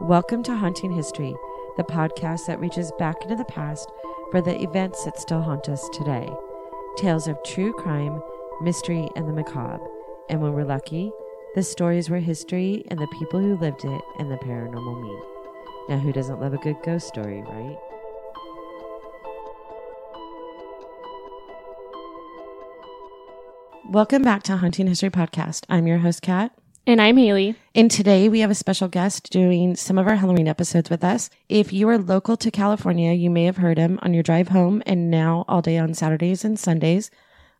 Welcome to Haunting History, the podcast that reaches back into the past for the events that still haunt us today. Tales of true crime, mystery, and the macabre. And when we're lucky, the stories were history and the people who lived it and the paranormal meet. Now, who doesn't love a good ghost story, right? Welcome back to Haunting History Podcast. I'm your host, Kat. And I'm Haley. And today we have a special guest doing some of our Halloween episodes with us. If you are local to California, you may have heard him on your drive home and now all day on Saturdays and Sundays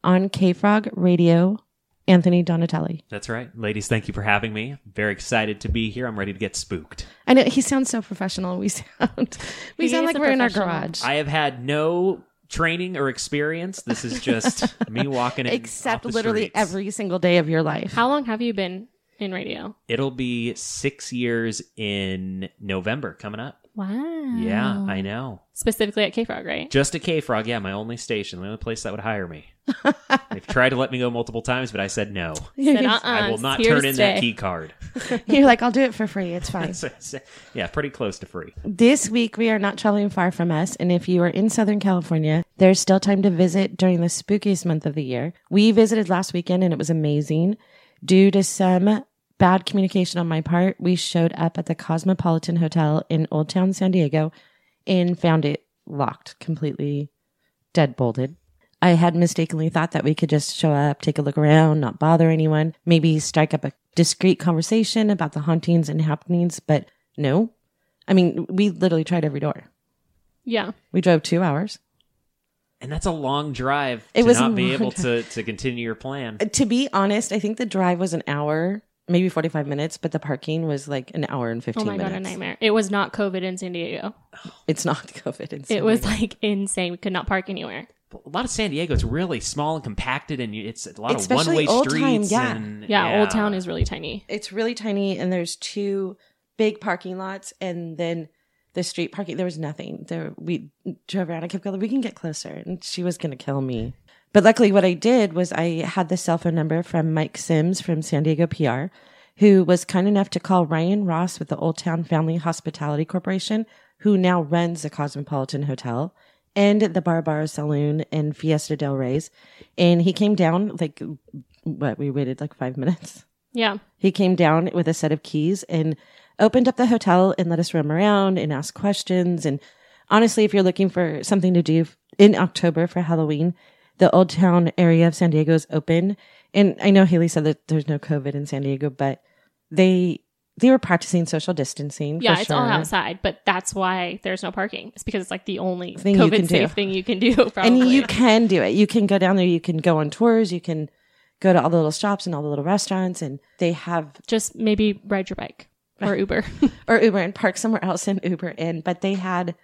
on K Frog Radio, Anthony Donatelli. That's right. Ladies, thank you for having me. Very excited to be here. I'm ready to get spooked. I know he sounds so professional. We sound we He sound like we're in our garage. I have had no training or experience. This is just me walking in Except off the literally streets. every single day of your life. How long have you been in radio? It'll be six years in November coming up. Wow. Yeah, I know. Specifically at K Frog, right? Just a K Frog. Yeah, my only station, the only place that would hire me. They've tried to let me go multiple times, but I said no. Said, uh-uh, I will uh, not turn in stay. that key card. You're like, I'll do it for free. It's fine. yeah, pretty close to free. This week, we are not traveling far from us. And if you are in Southern California, there's still time to visit during the spookiest month of the year. We visited last weekend and it was amazing. Due to some bad communication on my part, we showed up at the Cosmopolitan Hotel in Old Town San Diego and found it locked, completely dead bolted. I had mistakenly thought that we could just show up, take a look around, not bother anyone, maybe strike up a discreet conversation about the hauntings and happenings, but no. I mean, we literally tried every door. Yeah. We drove two hours. And that's a long drive It to was not be long able to, to continue your plan. To be honest, I think the drive was an hour, maybe 45 minutes, but the parking was like an hour and 15 Oh my minutes. god, a nightmare. It was not COVID in San Diego. It's not COVID. It's It was like insane. We could not park anywhere. a lot of San Diego is really small and compacted, and it's a lot Especially of one-way Old Town, streets. yeah. and, Yeah, Old Town is really tiny. it's really tiny and there's two big parking lots and then the street parking there was nothing there we drove around i kept going we can get closer and she was going to kill me but luckily what i did was i had the cell phone number from mike simms from san diego pr who was kind enough to call ryan ross with the old town family hospitality corporation who now runs the cosmopolitan hotel and the bar bar saloon and fiesta de Reyes. and he came down like what we waited like five minutes Yeah. he came down with a set of keys and opened up the hotel and let us roam around and ask questions. And honestly, if you're looking for something to do in October for Halloween, the Old Town area of San Diego is open. And I know Haley said that there's no COVID in San Diego, but they they were practicing social distancing. Yeah, it's all outside, but that's why there's no parking. It's because it's like the only Thing COVID safe do. thing you can do. Probably. And you can do it. You can go down there. You can go on tours. You can go to all the little shops and all the little restaurants, and they have just maybe ride your bike or Uber. or Uber and park somewhere else and Uber in, but they had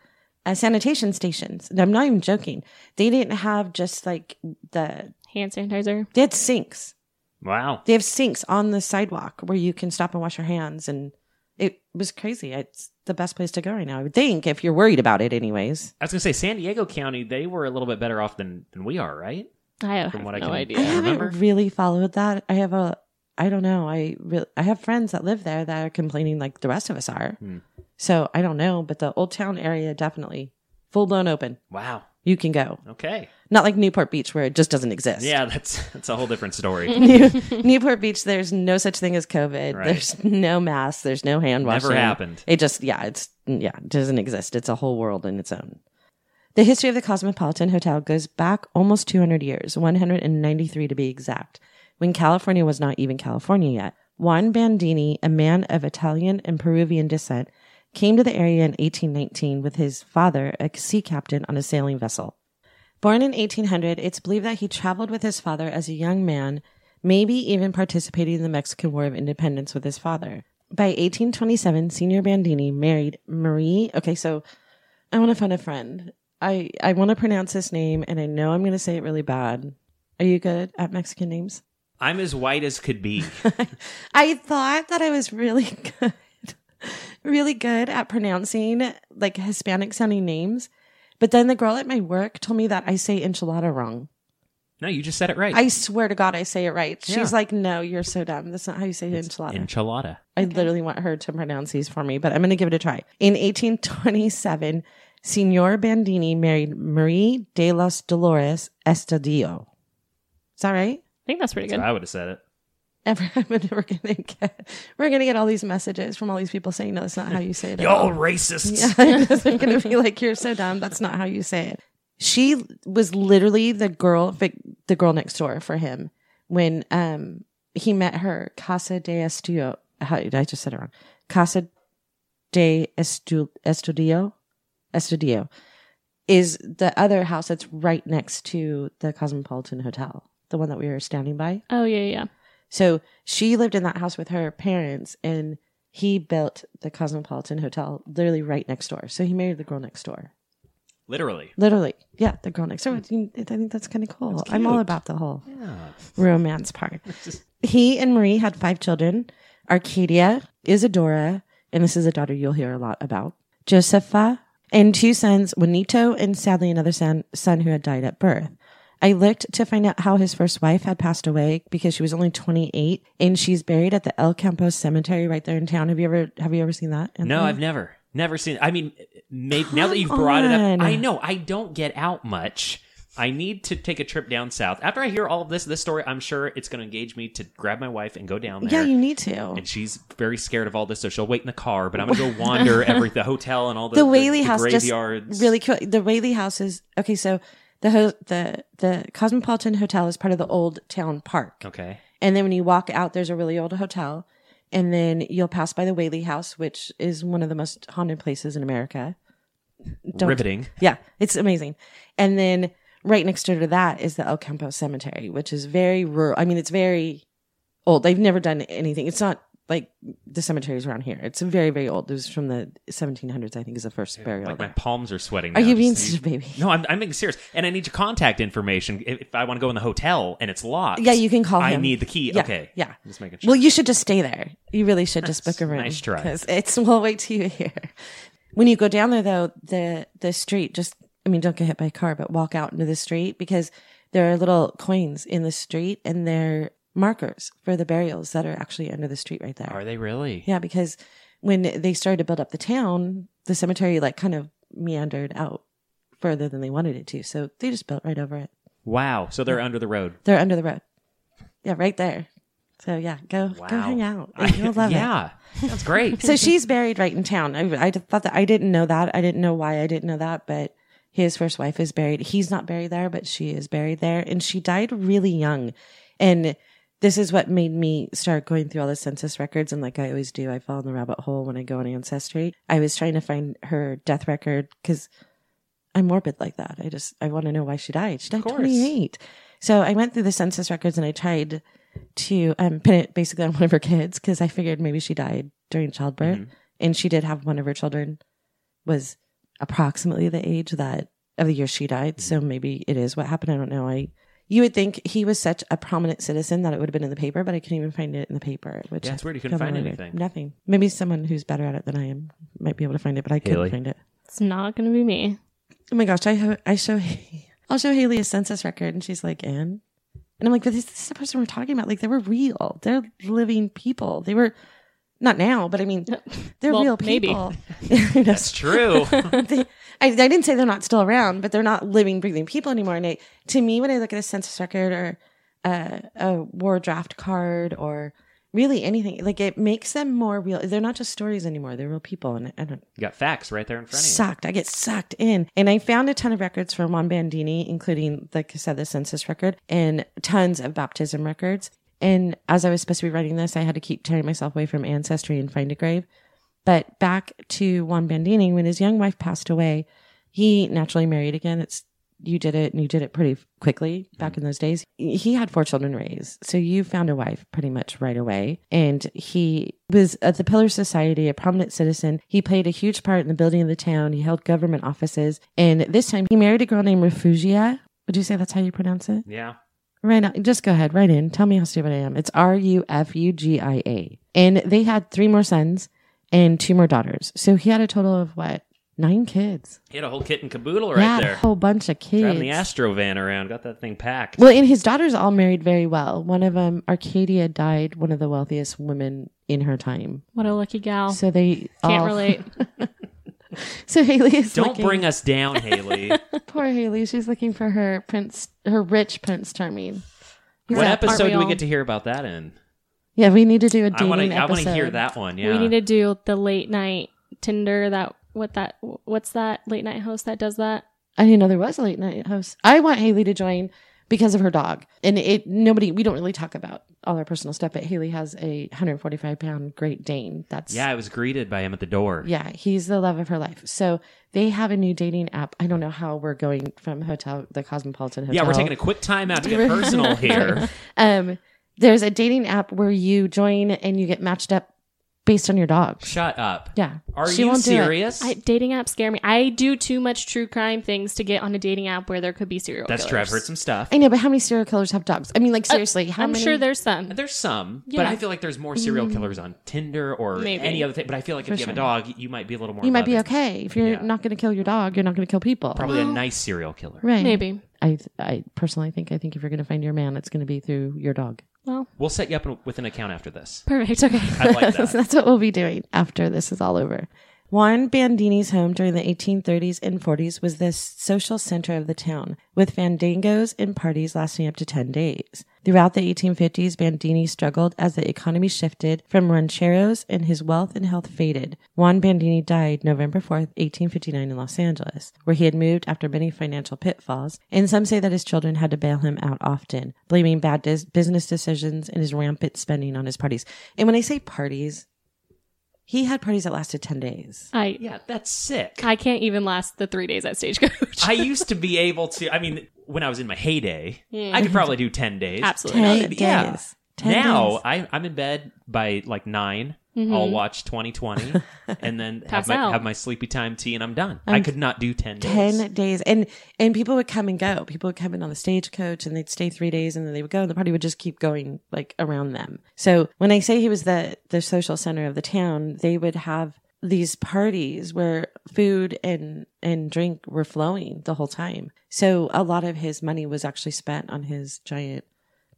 uh, sanitation stations. And I'm not even joking. They didn't have just like the, Hand sanitizer. they had sinks. Wow. They have sinks on the sidewalk where you can stop and wash your hands. And it was crazy. It's the best place to go right now, I would think, if you're worried about it, anyways. I was gonna say San Diego County. They were a little bit better off than than we are, right? I have From what I no can- I idea. haven't remember? really followed that. I have a, I don't know. I really, I have friends that live there that are complaining like the rest of us are. Hmm. So I don't know, but the Old Town area definitely full blown open. Wow. You can go. Okay. Not like Newport Beach where it just doesn't exist. Yeah, that's that's a whole different story. New, Newport Beach, there's no such thing as COVID. Right. There's no mask. There's no hand washing. Never happened. It just, yeah, it's, yeah, it doesn't exist. It's a whole world in its own. The history of the Cosmopolitan Hotel goes back almost 200 years, 193 to be exact, when California was not even California yet. Juan Bandini, a man of Italian and Peruvian descent, came to the area in 1819 with his father, a sea captain on a sailing vessel. Born in 1800, it's believed that he traveled with his father as a young man, maybe even participating in the Mexican War of Independence with his father. By 1827, Senior Bandini married Marie. Okay, so I want to find a friend. I, I want to pronounce this name, and I know I'm going to say it really bad. Are you good at Mexican names? I'm as white as could be. I thought that I was really good, really good at pronouncing like Hispanic sounding names. But then the girl at my work told me that I say enchilada wrong. No, you just said it right. I swear to God, I say it right. She's Yeah. like, no, you're so dumb. That's not how you say enchilada. Enchilada. I literally want her to pronounce these for me, but I'm going to give it a try. In 1827, Signor Bandini married Marie de los Dolores Estadio. Is that right? I think that's pretty So good. I would have said it. Ever, we're gonna get we're gonna get all these messages from all these people saying no, that's not how you say it. Y'all all." racists. Yeah, I'm gonna be like, you're so dumb. That's not how you say it. She was literally the girl, the girl next door for him when um he met her. Casa de Estudio. How I just said it wrong. Casa de Estu, Estudio. Estudio is the other house that's right next to the Cosmopolitan Hotel, the one that we were standing by. Oh yeah, yeah. So she lived in that house with her parents, and he built the Cosmopolitan Hotel literally right next door. So he married the girl next door. Literally. Literally, yeah, the girl next door. I think that's kind of cool. I'm all about the whole Yeah. romance part. Just- He and Marie had five children Arcadia, Isadora, and this is a daughter you'll hear a lot about, Josepha, and two sons, Juanito, and sadly another son, son who had died at birth. I looked to find out how his first wife had passed away because she was only 28 and she's buried at the El Campo Cemetery right there in town. Have you ever have you ever seen that? No, I've never, never seen. I mean, maybe now that you've brought it up, I know I don't get out much. I need to take a trip down south. After I hear all of this, this story, I'm sure it's going to engage me to grab my wife and go down there. Yeah, you need to. and she's very scared of all this, so she'll wait in the car. But I'm going to go wander every the hotel and all the the Whaley the House just graveyards. really cool. The Whaley House is okay. So the ho- the the Cosmopolitan Hotel is part of the Old Town Park, okay. and then when you walk out, there's a really old hotel, and then you'll pass by the Whaley House, which is one of the most haunted places in America. Don't- Riveting. Yeah, it's amazing. And then right next door to that is the El Campo Cemetery, which is very rural. I mean, it's very old. They've never done anything. It's not like the cemeteries around here. It's very, very old. It was from the 1700s, I think, is the first burial. Like my there. palms are sweating. Are now, you just being such a baby? No, I'm, I'm being serious, and I need your contact information if, if I want to go in the hotel and it's locked. Yeah, you can call I him. need the key. Yeah, okay, yeah. just making sure. Well, you should just stay there. You really should just book a room. nice try. Because it's we'll wait till you hear. When you go down there, though, the the street just I mean, don't get hit by a car, but walk out into the street because there are little coins in the street and they're markers for the burials that are actually under the street right there. Are they really? Yeah, because when they started to build up the town, the cemetery like kind of meandered out further than they wanted it to. So they just built right over it. Wow. So they're under the road. They're under the road. Yeah, right there. So yeah, go go hang out. You'll love it. yeah, that's great. So she's buried right in town. I, I thought that I didn't know that. I didn't know why I didn't know that, but his first wife is buried. He's not buried there, but she is buried there, and she died really young. And this is what made me start going through all the census records. And like I always do, I fall in the rabbit hole when I go on Ancestry. I was trying to find her death record because I'm morbid like that. I just I want to know why she died. She died 28. So I went through the census records and I tried to um, pin it basically on one of her kids because I figured maybe she died during childbirth, and she did have one of her children was approximately the age that of the year she died. So maybe it is what happened. I don't know. I you would think he was such a prominent citizen that it would have been in the paper, but I couldn't even find it in the paper. Which Yeah, it's weird you I couldn't find really weird. anything. Nothing. Maybe someone who's better at it than I am might be able to find it, but I couldn't find it. It's not going to be me. Oh my gosh, I ho- I show I'll show Haley a census record, and she's like, "And," and I'm like, "But this, this is the person we're talking about. Like, they were real. They're living people. They were not now, but I mean, they're Well, real people." You know, That's true. they, I, I didn't say they're not still around, but they're not living, breathing people anymore. And I, to me, when I look at a census record or uh, a war draft card or really anything, like it makes them more real. They're not just stories anymore; they're real people, and I don't you got facts right there in front of you. sucked. I get sucked in. And I found a ton of records from Juan Bandini, including, like I said, the census record and tons of baptism records. And as I was supposed to be writing this, I had to keep tearing myself away from Ancestry and find a grave. But back to Juan Bandini, when his young wife passed away, he naturally married again. It's you did it and you did it pretty quickly back in those days. He had four children raised. So you found a wife pretty much right away. And he was at the Pillar Society, a prominent citizen. He played a huge part in the building of the town. He held government offices. And this time he married a girl named Refugia. Would you say that's how you pronounce it? Yeah. Right now, just go ahead, right in. Tell me how stupid I am. It's R U F U G I A. And they had three more sons and two more daughters. So he had a total of what? Nine kids. He had a whole kit and caboodle right yeah, there. a whole bunch of kids. Driving the Astro van around, got that thing packed. Well, and his daughters all married very well. One of them, Arcadia, died one of the wealthiest women in her time. What a lucky gal. So they Can't all- relate. So Haley is Don't looking, bring us down, Haley. poor Haley. She's looking for her prince, her rich Prince Charming. what Aren't episode we do we all? get to hear about that in? Yeah, we need to do a I dating want to. I want to hear that one. Yeah. We need to do the late night Tinder. That what that what's that late night host that does that? I didn't know there was a late night host. I want Haley to join because of her dog. And it nobody we don't really talk about all our personal stuff, but Haley has a 145 pound Great Dane. That's yeah, I was greeted by him at the door. Yeah, he's the love of her life. So they have a new dating app. I don't know how we're going from hotel the Cosmopolitan Hotel. Yeah, we're taking a quick time out to get personal here. um there's a dating app where you join and you get matched up based on your dog. Shut up. Yeah. Are She you won't do serious? I, dating apps scare me. I do too much true crime things to get on a dating app where there could be serial That's killers. true. I've heard some stuff. I know, but how many serial killers have dogs? I mean, like seriously, how Uh, I'm many? sure there's some. There's some, but Yeah. I feel like there's more serial killers on Tinder or Maybe. any other thing. But I feel like if For you have a dog, you might be a little more. you might be loving. okay if you're Yeah. not going to kill your dog. You're not going to kill people. Probably a nice serial killer. right? Maybe. I I personally think I think if you're going to find your man, it's going to be through your dog. Well, We'll set you up with an account after this. perfect. Okay. I like that. So that's what we'll be doing after this is all over. Juan Bandini's home during the 1830s and 40s was the social center of the town, with fandangos and parties lasting up to 10 days. Throughout the 1850s, Bandini struggled as the economy shifted from rancheros and his wealth and health faded. Juan Bandini died November 4th, 1859 in Los Angeles, where he had moved after many financial pitfalls, and some say that his children had to bail him out often, blaming bad dis- business decisions and his rampant spending on his parties. And when I say parties, he had parties that lasted 10 days. I Yeah, that's sick. I can't even last the three days at Stagecoach. I used to be able to. I mean, when I was in my heyday, I could probably do ten days. Absolutely. 10 days. Yeah. 10 now days. I, I'm in bed by like 9 i I'll watch 2020 and then have my, out. have my sleepy time tea and I'm done. I could not do 10 days. 10 days. And and people would come and go. People would come in on the stagecoach and they'd stay three days and then they would go and the party would just keep going like around them. So when I say he was the the social center of the town, they would have these parties where food and and drink were flowing the whole time. So a lot of his money was actually spent on his giant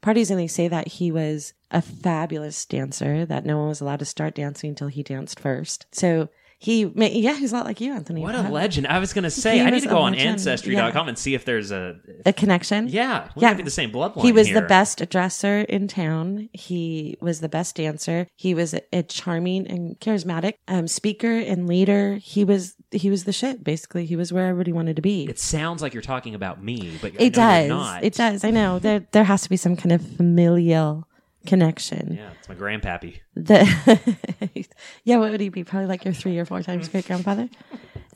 parties and they say that he was a fabulous dancer that no one was allowed to start dancing until he danced first so he yeah he's a lot like you anthony What a legend. I was going to say, I need to go on legend. Ancestry.com and see if there's a. a connection Yeah, we Yeah. might be the same bloodline. he was here. the best dresser in town he was the best dancer he was a, a charming and charismatic um, speaker and leader he was he was the shit basically he was where everybody wanted to be It sounds like you're talking about me, but it does not. it does i know there there has to be some kind of familial connection Yeah, it's my grandpappy. The yeah, what would he be? Probably like your three or four times great grandfather.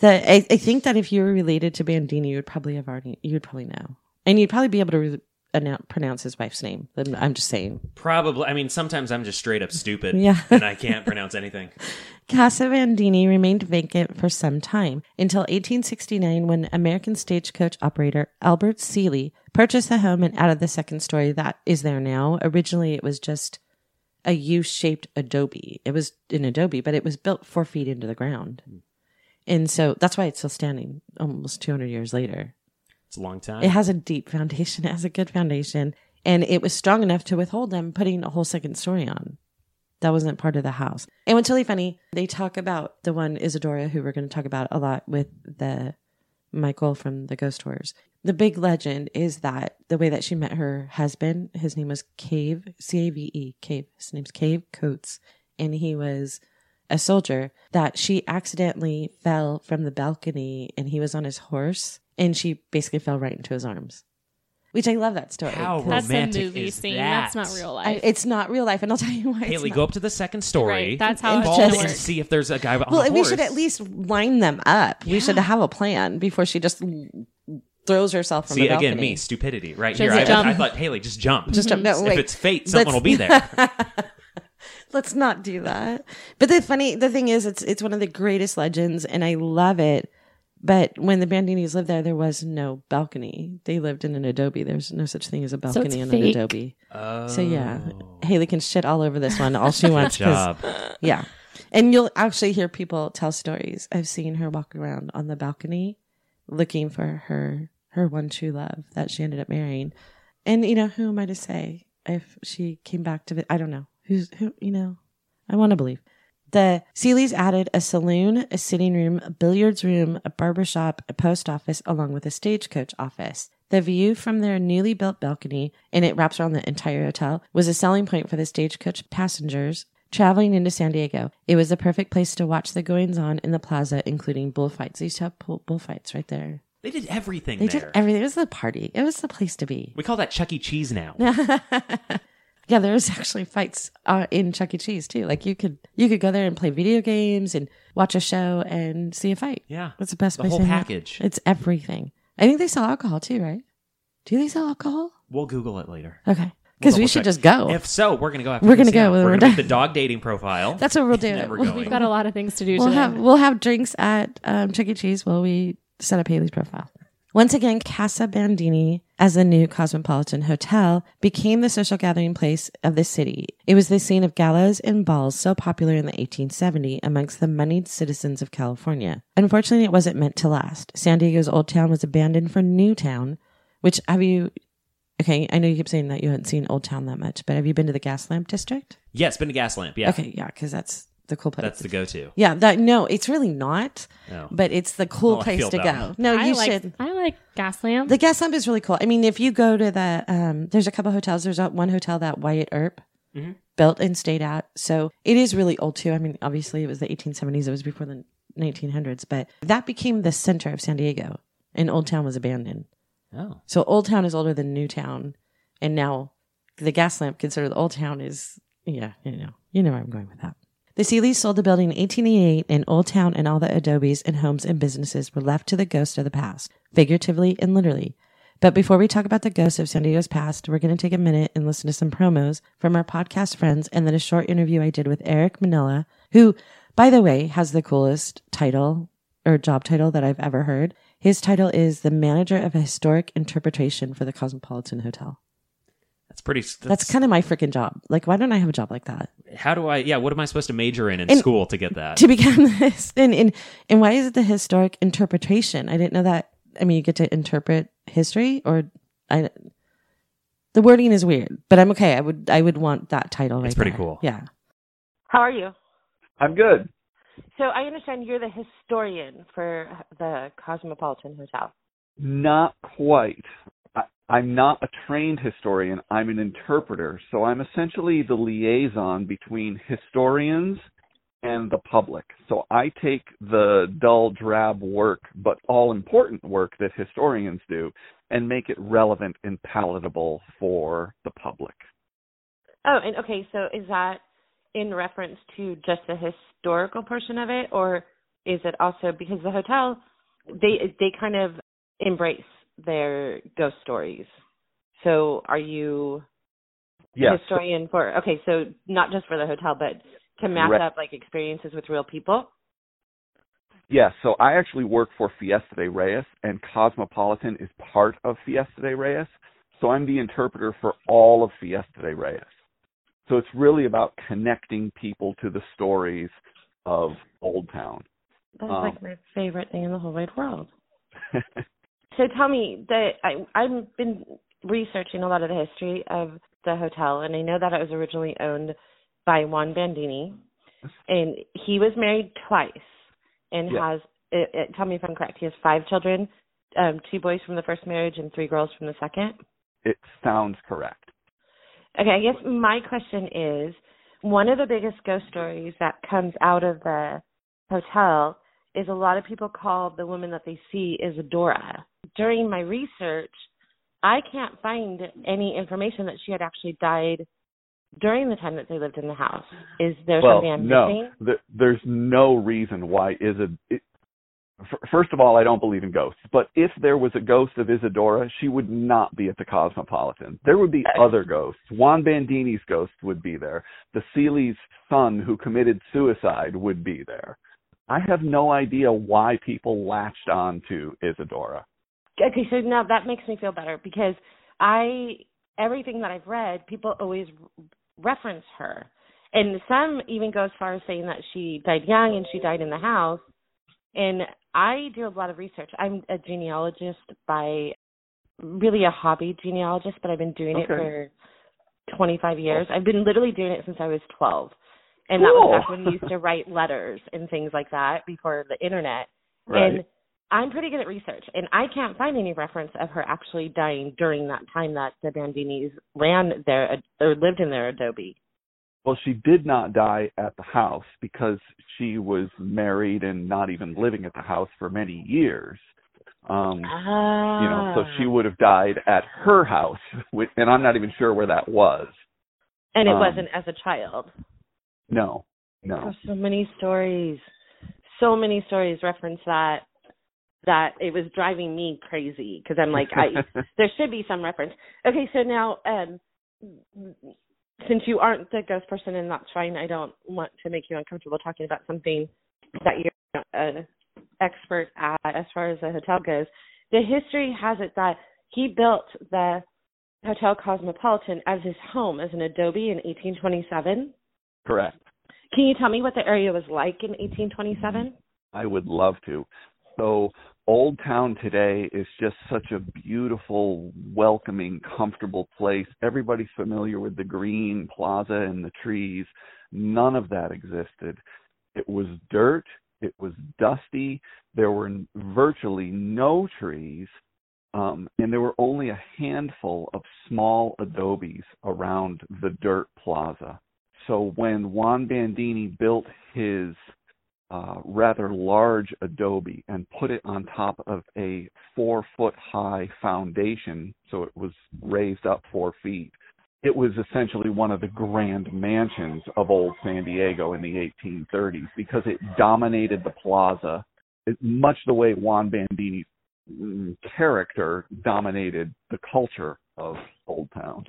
The I, I think that if you were related to Bandini, you would probably have already you would probably know, and you'd probably be able to re- announce, pronounce his wife's name. I'm- I'm just saying. Probably. I mean, sometimes I'm just straight up stupid. Yeah. and I can't pronounce anything. Casa Bandini remained vacant for some time until 1869 when American stagecoach operator Albert Seeley purchased the home and added the second story that is there now. Originally, it was just a U-shaped adobe. It was an adobe, but it was built four feet into the ground. And so that's why it's still standing almost 200 years later. It's a long time. It has a deep foundation. It has a good foundation. And it was strong enough to withhold them putting a whole second story on. That wasn't part of the house. And what's really funny, they talk about the one Isadora, who we're going to talk about a lot with the Michael from the Ghost Tours. The big legend is that the way that she met her husband, his name was Cave, C A V E, Cave. His name's Cave Coates. And he was a soldier that she accidentally fell from the balcony and he was on his horse and she basically fell right into his arms. Which I love that story. How 'cause That's a romantic movie is scene. that? That's not real I- life. it's not real life, and I'll tell you why. it's Haley, not. go up to the second story. Right, that's how And it's Fall just- and see if there's a guy on Well, a we should at least line them up. We should have a plan before she just throws herself from See the balcony. again, me stupidity right Just here. I, jump. I thought Haley just jump. Just jump. No, wait. if it's fate, someone Let's- will be there. Let's not do that. But the funny, the thing is, it's it's one of the greatest legends, and I love it. But when the Bandinis lived there, there was no balcony. They lived in an adobe. There's no such thing as a it's balcony in an fake. adobe. Oh. So yeah, oh. Haley can shit all over this one all she wants. Good 'cause- job. Yeah. And you'll actually hear people tell stories. I've seen her walk around on the balcony looking for her her one true love that she ended up marrying. And you know, who am I to say if she came back to it? I don't know. Who's who, you know, I want to believe. The Seeleys added a saloon, a sitting room, a billiards room, a barber shop, a post office, along with a stagecoach office. The view from their newly built balcony, and it wraps around the entire hotel, was a selling point for the stagecoach passengers traveling into San Diego. It was the perfect place to watch the goings on in the plaza, including bullfights. They used to have bullfights right there. They did everything They there. did everything. It was the party. It was the place to be. we call that Chuck E. Cheese now. yeah, there was actually fights uh, in Chuck E. Cheese too. Like you could you could go there and play video games and watch a show and see a fight. Yeah. That's the best The place. whole to hang out. package. It's everything. I think they sell alcohol too, right? Do they sell alcohol? We'll Google it later. Okay, because We'll we should check. just go. If so, we're gonna go after We're gonna go yeah. We're we're gonna make the dog dating profile. That's what we'll do. And then we're We'll- going. We've got a lot of things to do We'll today. have we'll have drinks at um, Chuck E. Cheese while we set up Haley's profile. Once again, Casa Bandini, as the new Cosmopolitan Hotel, became the social gathering place of the city. It was the scene of galas and balls so popular in the 1870 amongst the moneyed citizens of California. Unfortunately, it wasn't meant to last. San Diego's Old Town was abandoned for New Town, which have you? Okay, I know you keep saying that you haven't seen Old Town that much, but have you been to the Gas Lamp District? yes, been a gas lamp. Yeah, Okay, yeah, because that's the cool place. that's the go-to. Yeah, that no, it's really not. No. But it's the cool Oh, I place feel to dumb. go. No, I you like, should. I like gas lamp. The gas lamp is really cool. I mean, if you go to the, um, there's a couple hotels. There's a, one hotel that Wyatt Earp Mhm. built and stayed at. So it is really old too. I mean, obviously it was the 1870s. It was before the 1900s, but that became the center of San Diego, and Old Town was abandoned. Oh, So Old Town is older than New Town, and now the gas lamp considered the Old Town is yeah, you know, you know where I'm going with that. The Seeleys sold the building in 1888, and Old Town and all the adobes and homes and businesses were left to the ghost of the past, figuratively and literally. But before we talk about the ghost of San Diego's past, we're going to take a minute and listen to some promos from our podcast friends and then a short interview I did with Eric Minella, who, by the way, has the coolest title or job title that I've ever heard. His title is the manager of historic interpretation for the Cosmopolitan Hotel. That's pretty. That's, That's, kind of my freaking job. Like, why don't I have a job like that? How do I? Yeah, what am I supposed to major in in And- school to get that? To become this, and, and and why is it the historic interpretation? I didn't know that. I mean, you get to interpret history, or I. The wording is weird, but I'm okay. I would I would want that title. It's right pretty there. cool. Yeah. How are you? I'm good. So I understand you're the historian for the Cosmopolitan Hotel. Not quite. I'm not a trained historian. I'm an interpreter. So I'm essentially the liaison between historians and the public. So I take the dull, drab work, but all important work that historians do and make it relevant and palatable for the public. Oh, and okay, so is that in reference to just the historical portion of it, or is it also because the hotel they they kind of embrace their ghost stories? So are you Yes. historian for okay, so not just for the hotel, but to match Right. up like experiences with real people? Yes, so I actually work for Fiesta de Reyes, and Cosmopolitan is part of Fiesta de Reyes. So I'm the interpreter for all of Fiesta de Reyes. So it's really about connecting people to the stories of Old Town. That's Um, like my favorite thing in the whole wide world. So tell me that I I've been researching a lot of the history of the hotel, and I know that it was originally owned by Juan Bandini, and he was married twice, and Yeah. has. It, it, tell me if I'm correct. He has five children, um, two boys from the first marriage and three girls from the second. it sounds correct. Okay, I guess my question is one of the biggest ghost stories that comes out of the hotel is a lot of people call the woman that they see Isadora. During my research, I can't find any information that she had actually died during the time that they lived in the house. Is there well, something I'm no, missing? th- there's no reason why Isa. It, first of all, I don't believe in ghosts. But if there was a ghost of Isadora, she would not be at the Cosmopolitan. There would be other ghosts. Juan Bandini's ghost would be there. The Seeley's son, who committed suicide, would be there. I have no idea why people latched on to Isadora. Okay, so now that makes me feel better because I everything that I've read, people always reference her, And some even go as far as saying that she died young and she died in the house. And I do a lot of research. I'm a genealogist by really a hobby genealogist, but I've been doing it for 25 years. Oh. I've been literally doing it since I was 12. And that was back when we used to write letters and things like that before the internet. Right. And I'm pretty good at research, and I can't find any reference of her actually dying during that time that the Bandinis ran their or lived in their adobe. Well, she did not die at the house because she was married and not even living at the house for many years. Um, Ah. you know, so she would have died at her house, which, and I'm not even sure where that was. and it um, wasn't as a child. No, no. There's so many stories, so many stories reference that. That it was driving me crazy because I'm like, I there should be some reference. Okay, so now, um, since you aren't the ghost person, and that's fine, I don't want to make you uncomfortable talking about something that you're an expert at as far as the hotel goes. The history has it that he built the Hotel Cosmopolitan as his home as an adobe in 1827. Correct. Can you tell me what the area was like in 1827? I would love to. So, Old Town today is just such a beautiful, welcoming, comfortable place. Everybody's familiar with the green plaza and the trees. None of that existed. It was dirt, it was dusty, there were virtually no trees, um, and there were only a handful of small adobes around the dirt plaza. So when Juan Bandini built his uh, rather large adobe and put it on top of a four foot high foundation, so it was raised up four feet. It was essentially one of the grand mansions of old San Diego in the 1830s because it dominated the plaza, much the way Juan Bandini's mm, character dominated the culture of Old Town.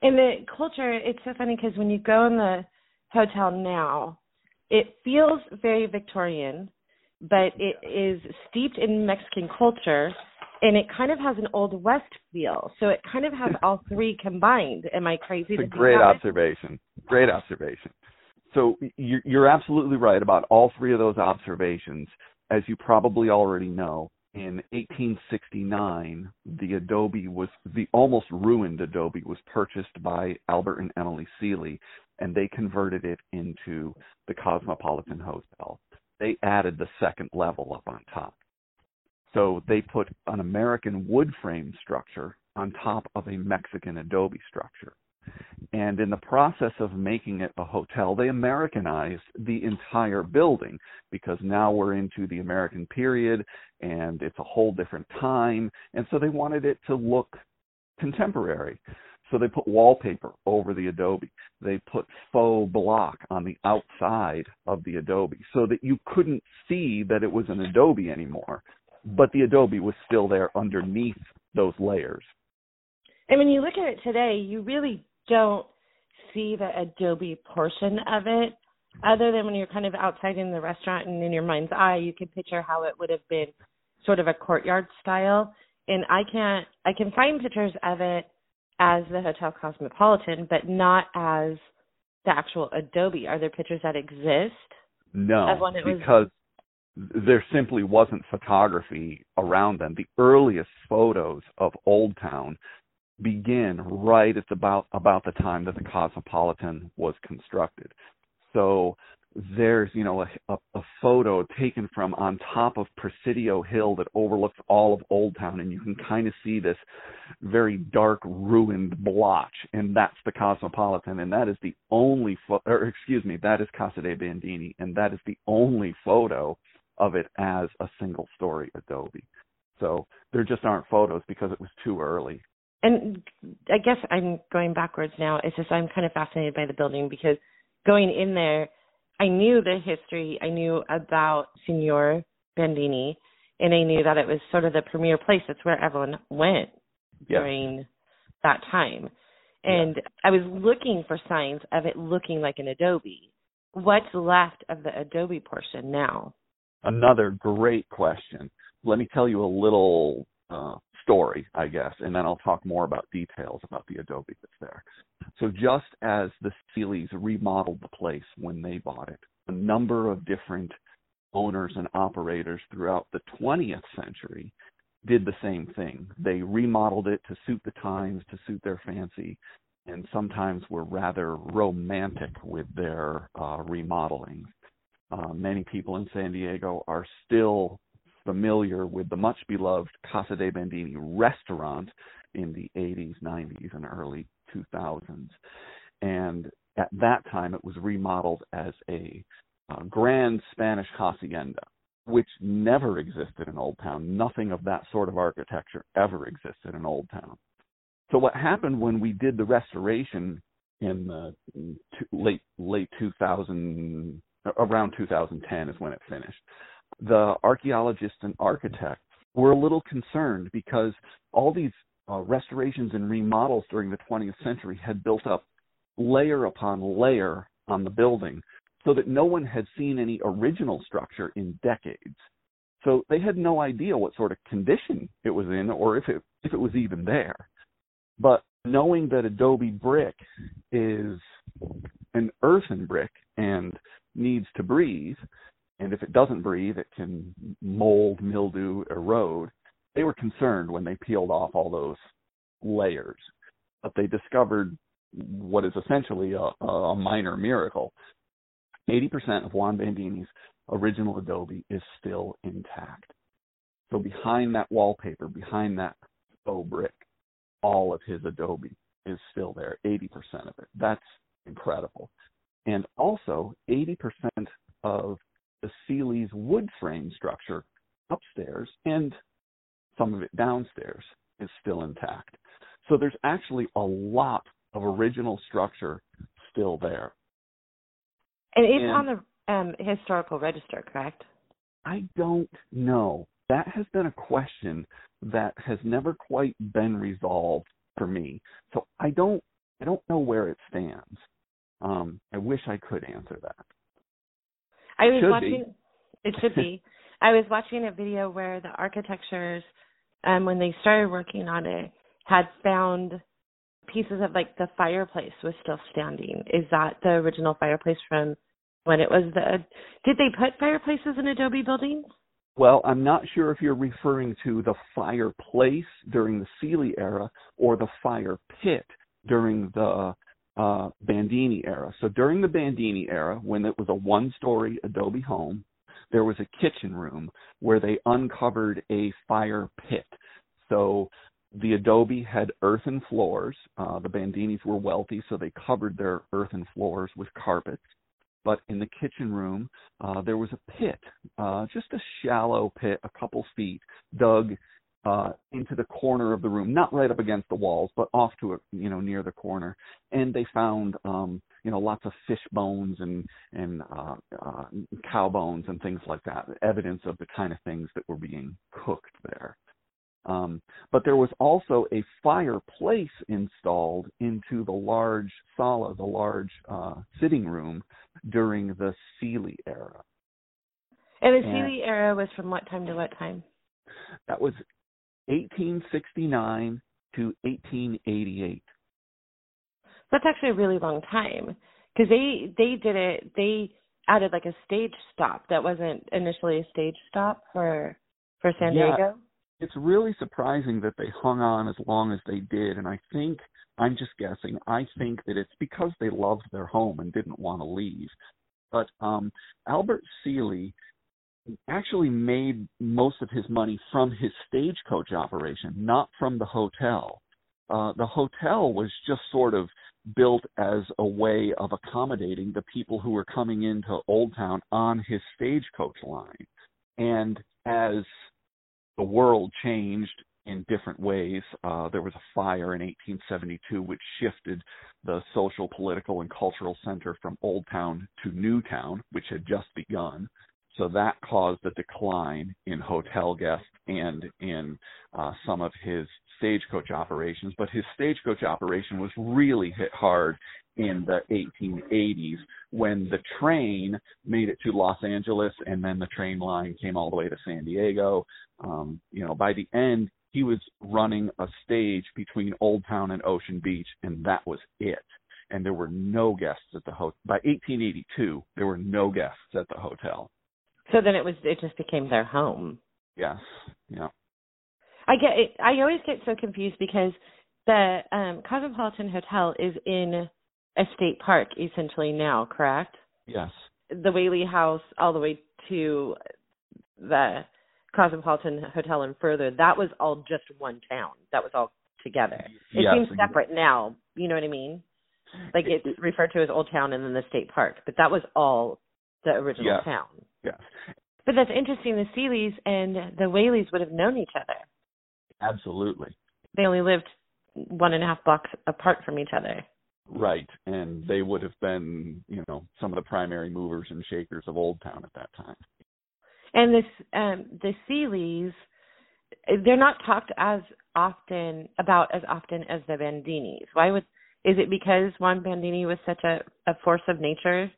In the culture, it's so funny because when you go in the hotel now, it feels very Victorian, but it is steeped in Mexican culture and it kind of has an old west feel. So it kind of has all three combined. Am I crazy? It's a great observation. Great observation. So you're, you're absolutely right about all three of those observations. As you probably already know, in 1869, the Adobe was the almost ruined Adobe was purchased by Albert and Emily Seeley, and they converted it into the Cosmopolitan Hotel. They added the second level up on top. So they put an American wood frame structure on top of a Mexican adobe structure. And in the process of making it a hotel, they Americanized the entire building because now we're into the American period and it's a whole different time. And so they wanted it to look contemporary. So they put wallpaper over the adobe. They put faux block on the outside of the adobe so that you couldn't see that it was an adobe anymore, but the adobe was still there underneath those layers. And when you look at it today, you really don't see the Adobe portion of it, other than when you're kind of outside in the restaurant and in your mind's eye, you can picture how it would have been sort of a courtyard style. And I can't, I can find pictures of it as the Hotel Cosmopolitan, but not as the actual Adobe. Are there pictures that exist? No, was- because there simply wasn't photography around them. The earliest photos of Old Town begin right at about about the time that the Cosmopolitan was constructed. So there's you know a, a, a photo taken from on top of Presidio Hill that overlooks all of Old Town, and you can kind of see this very dark ruined blotch, and that's the Cosmopolitan, and that is the only pho- or excuse me, that is Casa de Bandini, and that is the only photo of it as a single story adobe. So there just aren't photos because it was too early. and I guess I'm going backwards now. It's just I'm kind of fascinated by the building because going in there, I knew the history. I knew about Signor Bandini, and I knew that it was sort of the premier place. That's where everyone went Yes. during that time. And I was looking for signs of it looking like an adobe. What's left of the adobe portion now? Another great question. Let me tell you a little uh, story, I guess, and then I'll talk more about details about the adobe that's there. So just as the Seeleys remodeled the place when they bought it, a number of different owners and operators throughout the 20th century did the same thing. They remodeled it to suit the times, to suit their fancy, and sometimes were rather romantic with their uh, remodeling. Uh, many people in San Diego are still familiar with the much beloved Casa de Bandini restaurant in the 80s, 90s, and early 2000s. And at that time, it was remodeled as a uh, grand Spanish hacienda, which never existed in Old Town. Nothing of that sort of architecture ever existed in Old Town. So what happened when we did the restoration in the late late 2000 around 2010 is when it finished. The archaeologists and architects were a little concerned because all these uh, restorations and remodels during the 20th century had built up layer upon layer on the building so that no one had seen any original structure in decades. So they had no idea what sort of condition it was in or if it if it was even there. But knowing that adobe brick is an earthen brick and needs to breathe, and if it doesn't breathe, it can mold, mildew, erode, they were concerned when they peeled off all those layers. But they discovered what is essentially a, a minor miracle. 80% of Juan Bandini's original adobe is still intact. So behind that wallpaper, behind that faux brick, all of his adobe is still there, 80% of it. That's incredible. And also, 80% of the Seeley's wood frame structure upstairs and some of it downstairs is still intact. So there's actually a lot of original structure still there. And it's and on the um, historical register, correct? I don't know. That has been a question that has never quite been resolved for me. So I don't I don't know where it stands. Um, I wish I could answer that. I was should watching. Be. It should be. I was watching a video where the architectures um, when they started working on it, had found pieces of like the fireplace was still standing. Is that the original fireplace from when it was the? Did they put fireplaces in adobe buildings? Well, I'm not sure if you're referring to the fireplace during the Seeley era or the fire pit during the uh, Bandini era. So during the Bandini era, when it was a one-story adobe home, there was a kitchen room where they uncovered a fire pit. So the adobe had earthen floors. Uh, the Bandinis were wealthy, so they covered their earthen floors with carpets. But in the kitchen room, uh, there was a pit, uh, just a shallow pit, a couple feet, dug uh, into the corner of the room, not right up against the walls, but off to a, you know near the corner. And they found um, you know lots of fish bones and and uh, uh, cow bones and things like that, evidence of the kind of things that were being cooked there. Um, but there was also a fireplace installed into the large sala, the large uh, sitting room during the Seeley era. And the Seeley era was from what time to what time? That was 1869 to 1888. That's actually a really long time because they they did it. They added like a stage stop that wasn't initially a stage stop for for San yeah, Diego. It's really surprising that they hung on as long as they did, and I think I'm just guessing. I think that it's because they loved their home and didn't want to leave. But um Albert Seeley actually made most of his money from his stagecoach operation, not from the hotel. Uh, the hotel was just sort of built as a way of accommodating the people who were coming into Old Town on his stagecoach line. And as the world changed in different ways, uh, there was a fire in 1872 which shifted the social, political, and cultural center from Old Town to New Town, which had just begun. So that caused a decline in hotel guests and in uh, some of his stagecoach operations. But his stagecoach operation was really hit hard in the 1880s when the train made it to Los Angeles and then the train line came all the way to San Diego. Um, you know, by the end, he was running a stage between Old Town and Ocean Beach, and that was it. And there were no guests at the hotel. By 1882, there were no guests at the hotel. So then it was it just became their home. Yes, yeah. I get it. I always get so confused because the um, Cosmopolitan Hotel is in a state park essentially now, correct? Yes. The Whaley House all the way to the Cosmopolitan Hotel and further, that was all just one town. That was all together. It yes. seems separate now. You know what I mean? Like it's referred to as Old Town and then the state park, but that was all the original Yes. town. Yes. But that's interesting. The Seeleys and the Whaleys would have known each other. Absolutely. They only lived one and a half blocks apart from each other. Right. And they would have been, you know, some of the primary movers and shakers of Old Town at that time. And this um the Seeleys they're not talked as often about as often as the Bandinis. Why would is it because Juan Bandini was such a, a force of nature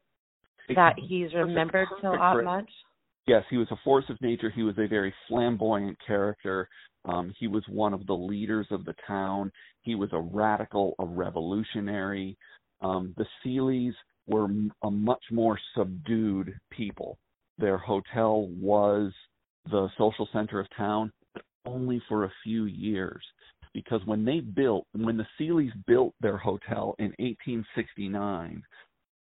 that he's remembered so out much? yes, he was a force of nature. He was a very flamboyant character. Um, he was one of the leaders of the town. He was a radical, a revolutionary. Um, the Seeleys were m- a much more subdued people. Their hotel was the social center of town, but only for a few years. Because when they built, when the Seeleys built their hotel in 1869,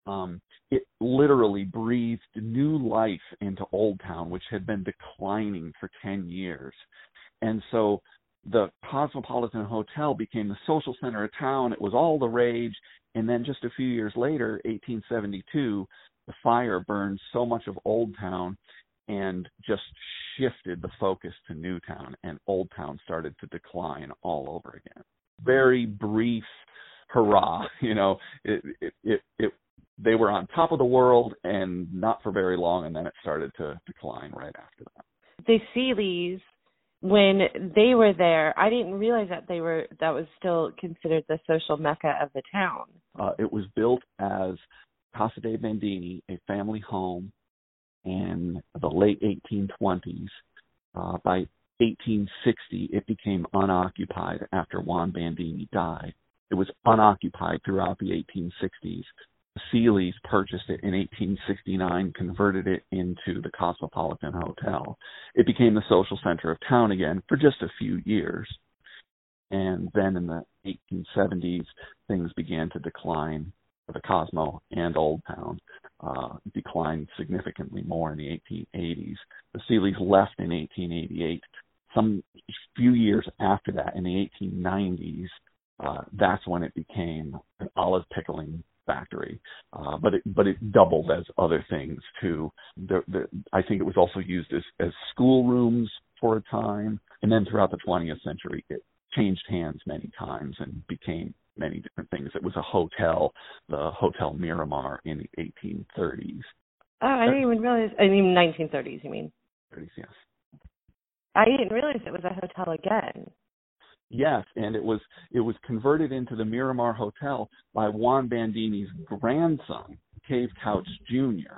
um, it literally breathed new life into Old Town, which had been declining for 10 years. And so the Cosmopolitan Hotel became the social center of town. It was all the rage. And then just a few years later, 1872, the fire burned so much of Old Town and just shifted the focus to Newtown, and Old Town started to decline all over again. Very brief hurrah, you know, it, it, it, it they were on top of the world and not for very long and then it started to decline right after that. The Seeleys when they were there, I didn't realize that they were that was still considered the social mecca of the town. uh, it was built as casa de bandini a family home in the late 1820s uh, by 1860 it became unoccupied after juan bandini died. It was unoccupied throughout the 1860s the Seeleys purchased it in 1869, converted it into the Cosmopolitan Hotel. It became the social center of town again for just a few years. And then in the 1870s, things began to decline for the Cosmo and Old Town, uh, declined significantly more in the 1880s. The Seeleys left in 1888. Some few years after that, in the 1890s, uh, that's when it became an olive pickling factory. Uh, but it but it doubled as other things too. The, the, I think it was also used as as schoolrooms for a time, and then throughout the 20th century, it changed hands many times and became many different things. It was a hotel, the Hotel Miramar in the 1830s. Oh, I didn't even realize. I mean, 1930s. You mean? 30s, yes. I didn't realize it was a hotel again. Yes, and it was it was converted into the Miramar Hotel by Juan Bandini's grandson, Cave Couts Jr.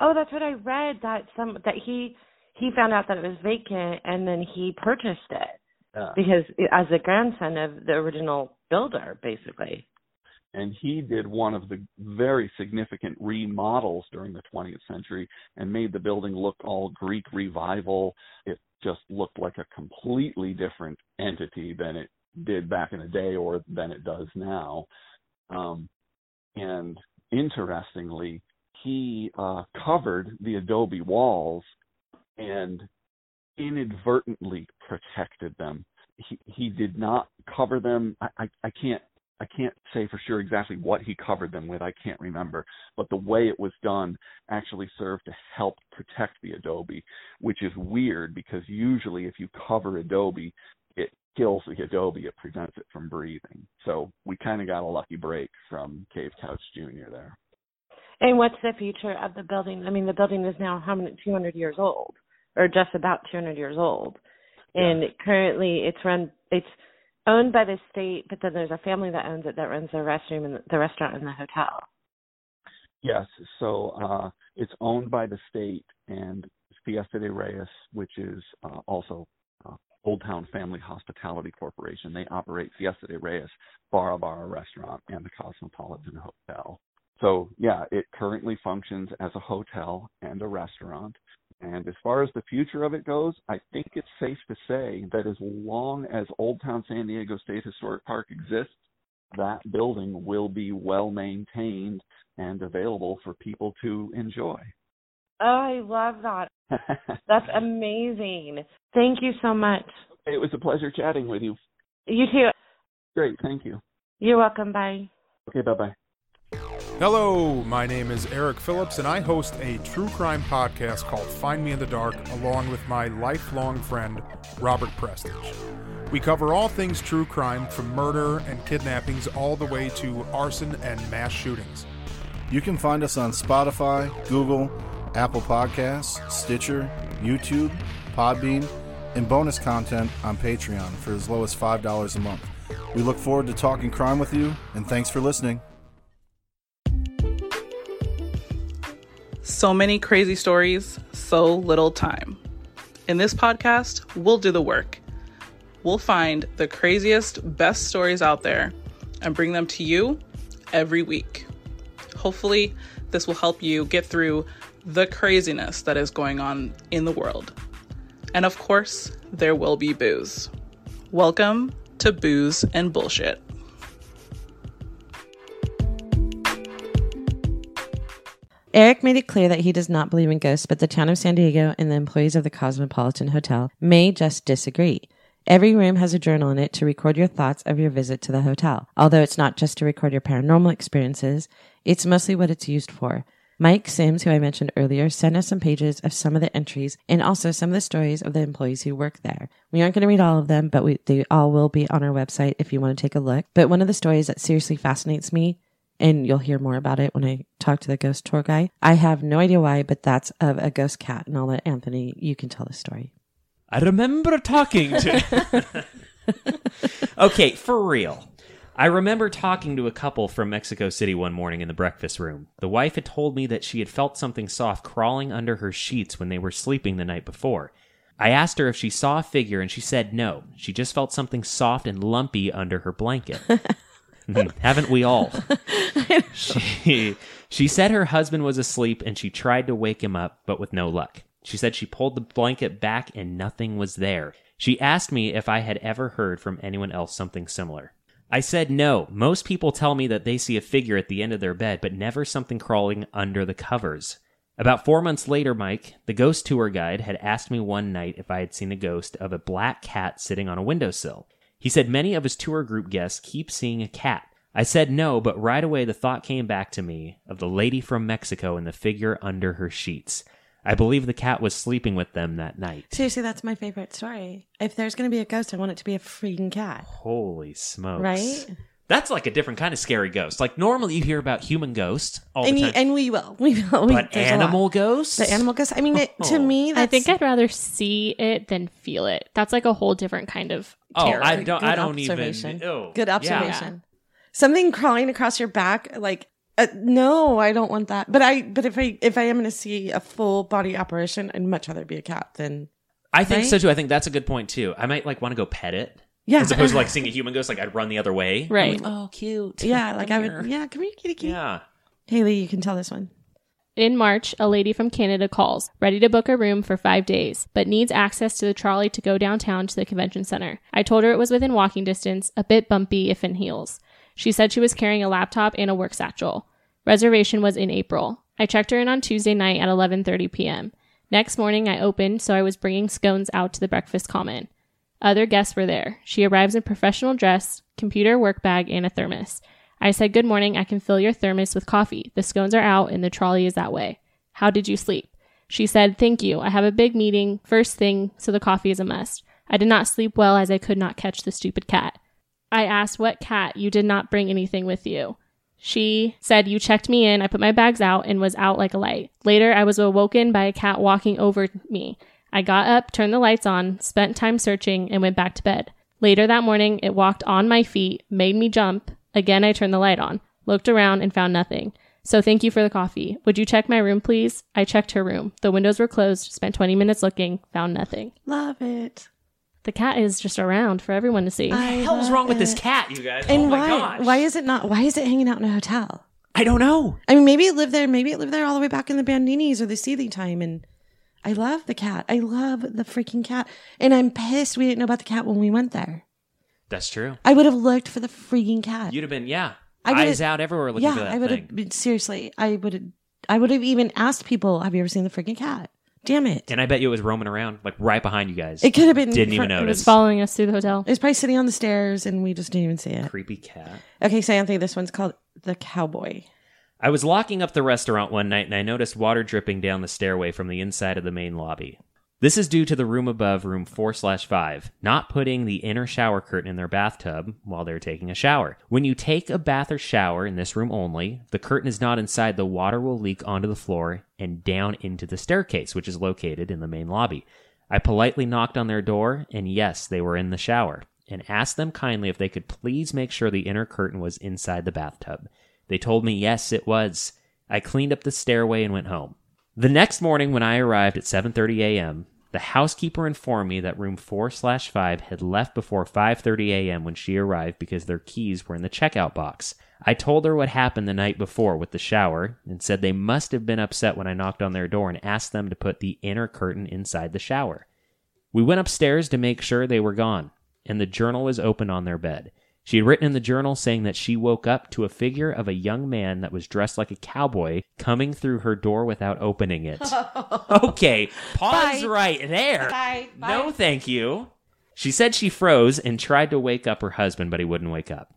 Oh, that's what I read. That some that he he found out that it was vacant and then he purchased it Uh, because as a grandson of the original builder, basically. And he did one of the very significant remodels during the 20th century and made the building look all Greek revival. It just looked like a completely different entity than it did back in the day or than it does now. Um, and interestingly, he uh, covered the adobe walls and inadvertently protected them. He, he did not cover them. I, I, I can't I can't say for sure exactly what he covered them with. I can't remember, but the way it was done actually served to help protect the adobe, which is weird because usually if you cover adobe, it kills the adobe. It prevents it from breathing. So we kind of got a lucky break from Cave Couts Jr. there. And what's the future of the building? I mean, the building is now how many 200 years old, or just about 200 years old, and currently it's run. It's owned by the state, but then there's a family that owns it that runs the restroom and the restaurant and the hotel. Yes, so uh, it's owned by the state and Fiesta de Reyes, which is uh, also uh, Old Town Family Hospitality Corporation. They operate Fiesta de Reyes Bar Bar Restaurant and the Cosmopolitan Hotel. So yeah, it currently functions as a hotel and a restaurant. And as far as the future of it goes, I think it's safe to say that as long as Old Town San Diego State Historic Park exists, that building will be well maintained and available for people to enjoy. Oh, I love that. That's amazing. Thank you so much. it was a pleasure chatting with you. You too. Great, thank you. You're welcome. Bye. Okay, bye bye. Hello, my name is Eric Phillips, and I host a true crime podcast called Find Me in the Dark, along with my lifelong friend, Robert Prestige. We cover all things true crime, from murder and kidnappings all the way to arson and mass shootings. You can find us on Spotify, Google, Apple Podcasts, Stitcher, YouTube, Podbean, and bonus content on Patreon for as low as $5 a month. We look forward to talking crime with you, and thanks for listening. So many crazy stories, so little time. In this podcast, we'll do the work. We'll find the craziest, best stories out there and bring them to you every week. Hopefully, this will help you get through the craziness that is going on in the world. And of course, there will be booze. Welcome to Booze and Bullshit. Eric made it clear that he does not believe in ghosts, but the town of San Diego and the employees of the Cosmopolitan Hotel may just disagree. Every room has a journal in it to record your thoughts of your visit to the hotel. Although it's not just to record your paranormal experiences, it's mostly what it's used for. Mike Simms, who I mentioned earlier, sent us some pages of some of the entries and also some of the stories of the employees who work there. We aren't going to read all of them, but we, they all will be on our website if you want to take a look. But one of the stories that seriously fascinates me and you'll hear more about it when I talk to the ghost tour guy. I have no idea why, but that's of a ghost cat, and I'll let Anthony. You can tell the story. I remember talking to. okay, for real. I remember talking to a couple from Mexico City one morning in the breakfast room. The wife had told me that she had felt something soft crawling under her sheets when they were sleeping the night before. I asked her if she saw a figure, and she said no. She just felt something soft and lumpy under her blanket. Hmm. Haven't we all? she, she said her husband was asleep and she tried to wake him up, but with no luck. She said she pulled the blanket back and nothing was there. She asked me if I had ever heard from anyone else something similar. I said no. Most people tell me that they see a figure at the end of their bed, but never something crawling under the covers. About four months later, Mike, the ghost tour guide, had asked me one night if I had seen a ghost of a black cat sitting on a windowsill. He said many of his tour group guests keep seeing a cat. I said no, but right away the thought came back to me of the lady from Mexico and the figure under her sheets. I believe the cat was sleeping with them that night. Seriously, that's my favorite story. If there's going to be a ghost, I want it to be a freaking cat. Holy smokes. Right? That's like a different kind of scary ghost. Like normally you hear about human ghosts all And, the you, time. and we will. We will. We, but there's a lot. animal ghosts? The animal ghost. I mean, it, to Oh. me, that's, I think I'd rather see it than feel it. That's like a whole different kind of Oh. I don't. Good I don't even. observation. Oh, Good yeah. observation. Something crawling across your back, like uh, no, I don't want that. But I, but if I, if I am going to see a full body apparition, I'd much rather be a cat than I think Right? so too. I think that's a good point too. I might like want to go pet it yeah, as opposed to like seeing a human ghost. Like I'd run the other way. Right. Oh, cute. yeah, like I would. Yeah, come here, kitty, kitty. Yeah. Haley, you can tell this one. In March, a lady from Canada calls, ready to book a room for five days, but needs access to the trolley to go downtown to the convention center. I told her it was within walking distance, a bit bumpy if in heels. She said she was carrying a laptop and a work satchel. Reservation was in April. I checked her in on Tuesday night at 11:30 p.m. Next morning, I opened, so I was bringing scones out to the breakfast common. Other guests were there. She arrives in professional dress, computer work bag, and a thermos. I said, Good morning. I can fill your thermos with coffee. The scones are out and the trolley is that way. How did you sleep? She said, Thank you. I have a big meeting first thing, so the coffee is a must. I did not sleep well as I could not catch the stupid cat. I asked, What cat? You did not bring anything with you. She said, You checked me in. I put my bags out and was out like a light. Later, I was awoken by a cat walking over me. I got up, turned the lights on, spent time searching, and went back to bed. Later that morning, it walked on my feet, made me jump. Again, I turned the light on, looked around, and found nothing. So thank you for the coffee. Would you check my room, please? I checked her room. The windows were closed, spent 20 minutes looking, found nothing. Love it. The cat is just around for everyone to see. What the hell's love wrong with this cat, you guys? And oh my why? gosh. Why is it not? Why is it hanging out in a hotel? I don't know. I mean, maybe it lived there. Maybe it lived there all the way back in the Bandinis or the Seeley time. And I love the cat. I love the freaking cat. And I'm pissed we didn't know about the cat when we went there. That's true. I would have looked for the freaking cat. You'd have been, yeah, I would've- eyes out everywhere looking yeah, for that I would thing. have been seriously. I would have. I would have even asked people, "Have you ever seen the freaking cat?" Damn it! And I bet you it was roaming around, like right behind you guys. It could have been. Didn't even for- it notice. was following us through the hotel. It was probably sitting on the stairs, and we just didn't even see it. Creepy cat. Okay, so Anthony, this one's called the Cowboy. I was locking up the restaurant one night and I noticed water dripping down the stairway from the inside of the main lobby. This is due to the room above, room 4 slash 5, not putting the inner shower curtain in their bathtub while they're taking a shower. When you take a bath or shower in this room only, the curtain is not inside, the water will leak onto the floor and down into the staircase, which is located in the main lobby. I politely knocked on their door, and yes, they were in the shower, and asked them kindly if they could please make sure the inner curtain was inside the bathtub. They told me yes, it was. I cleaned up the stairway and went home. The next morning, when I arrived at 7:30 a.m., the housekeeper informed me that room 4/5 had left before 5:30 a.m. when she arrived because their keys were in the checkout box. I told her what happened the night before with the shower and said they must have been upset when I knocked on their door and asked them to put the inner curtain inside the shower. We went upstairs to make sure they were gone, and the journal was open on their bed. She had written in the journal saying that she woke up to a figure of a young man that was dressed like a cowboy coming through her door without opening it. okay, pause Bye. right there. Bye. No, thank you. She said she froze and tried to wake up her husband, but he wouldn't wake up.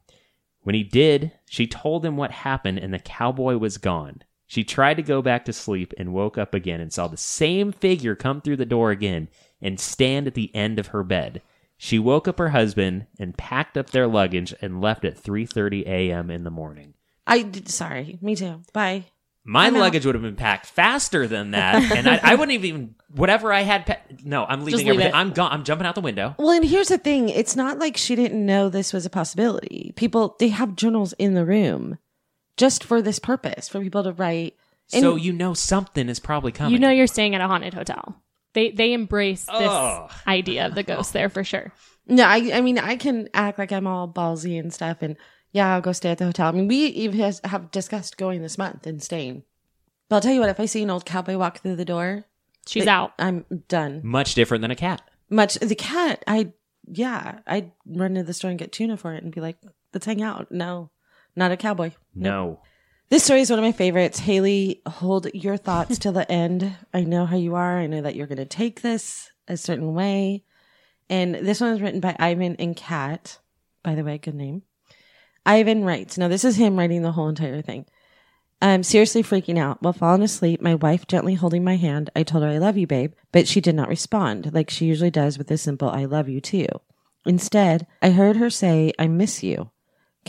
When he did, she told him what happened, and the cowboy was gone. She tried to go back to sleep and woke up again and saw the same figure come through the door again and stand at the end of her bed. She woke up her husband and packed up their luggage and left at 3:30 a.m. in the morning. I did, sorry, me too. Bye. My I'm out. luggage would have been packed faster than that, and I, I wouldn't have even whatever I had. Pa- no, I'm leaving leave everything. it. I'm gone. I'm jumping out the window. Well, and here's the thing: it's not like she didn't know this was a possibility. People they have journals in the room just for this purpose, for people to write. And so you know something is probably coming. You know you're staying at a haunted hotel. They they embrace this Ugh. idea of the ghost there for sure. no, I, I mean, I can act like I'm all ballsy and stuff, and yeah, I'll go stay at the hotel. I mean, we even has, have discussed going this month and staying. But I'll tell you what: if I see an old cowboy walk through the door, She's it- out. I'm done. much different than a cat. Much the cat, I yeah, I'd run to the store and get tuna for it and be like, let's hang out. No, not a cowboy. No. This story is one of my favorites. Haley, hold your thoughts till the end. I know how you are. I know that you're going to take this a certain way. And this one is written by Ivan and Kat. By the way, good name. Ivan writes. Now, this is him writing the whole entire thing. I'm seriously freaking out. While falling asleep, my wife gently holding my hand, I told her I love you, babe, but she did not respond like she usually does with a simple I love you too. Instead, I heard her say, I miss you.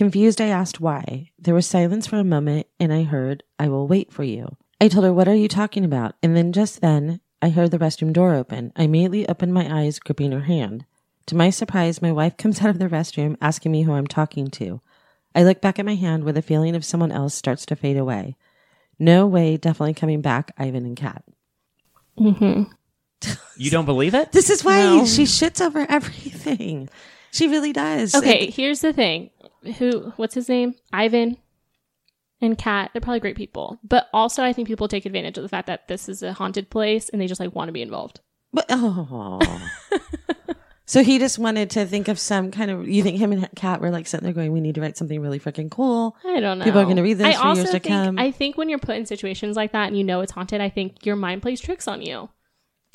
Confused, I asked why. There was silence for a moment, and I heard, I will wait for you. I told her, What are you talking about? And then just then, I heard the restroom door open. I immediately opened my eyes, gripping her hand. To my surprise, my wife comes out of the restroom asking me who I'm talking to. I look back at my hand where the feeling of someone else starts to fade away. No way, definitely coming back, Ivan and Kat. Mm-hmm. You don't believe it? This is why No. she shits over everything. She really does. Okay, here's the thing. Who what's his name? Ivan and Kat, they're probably great people. But also I think people take advantage of the fact that this is a haunted place and they just like want to be involved. But oh. so he just wanted to think of some kind of. You think him and Kat were like sitting there going, "We need to write something really freaking cool." I don't know. People are gonna read this I for also years to think, come. I think when you're put in situations like that and you know it's haunted, I think your mind plays tricks on you.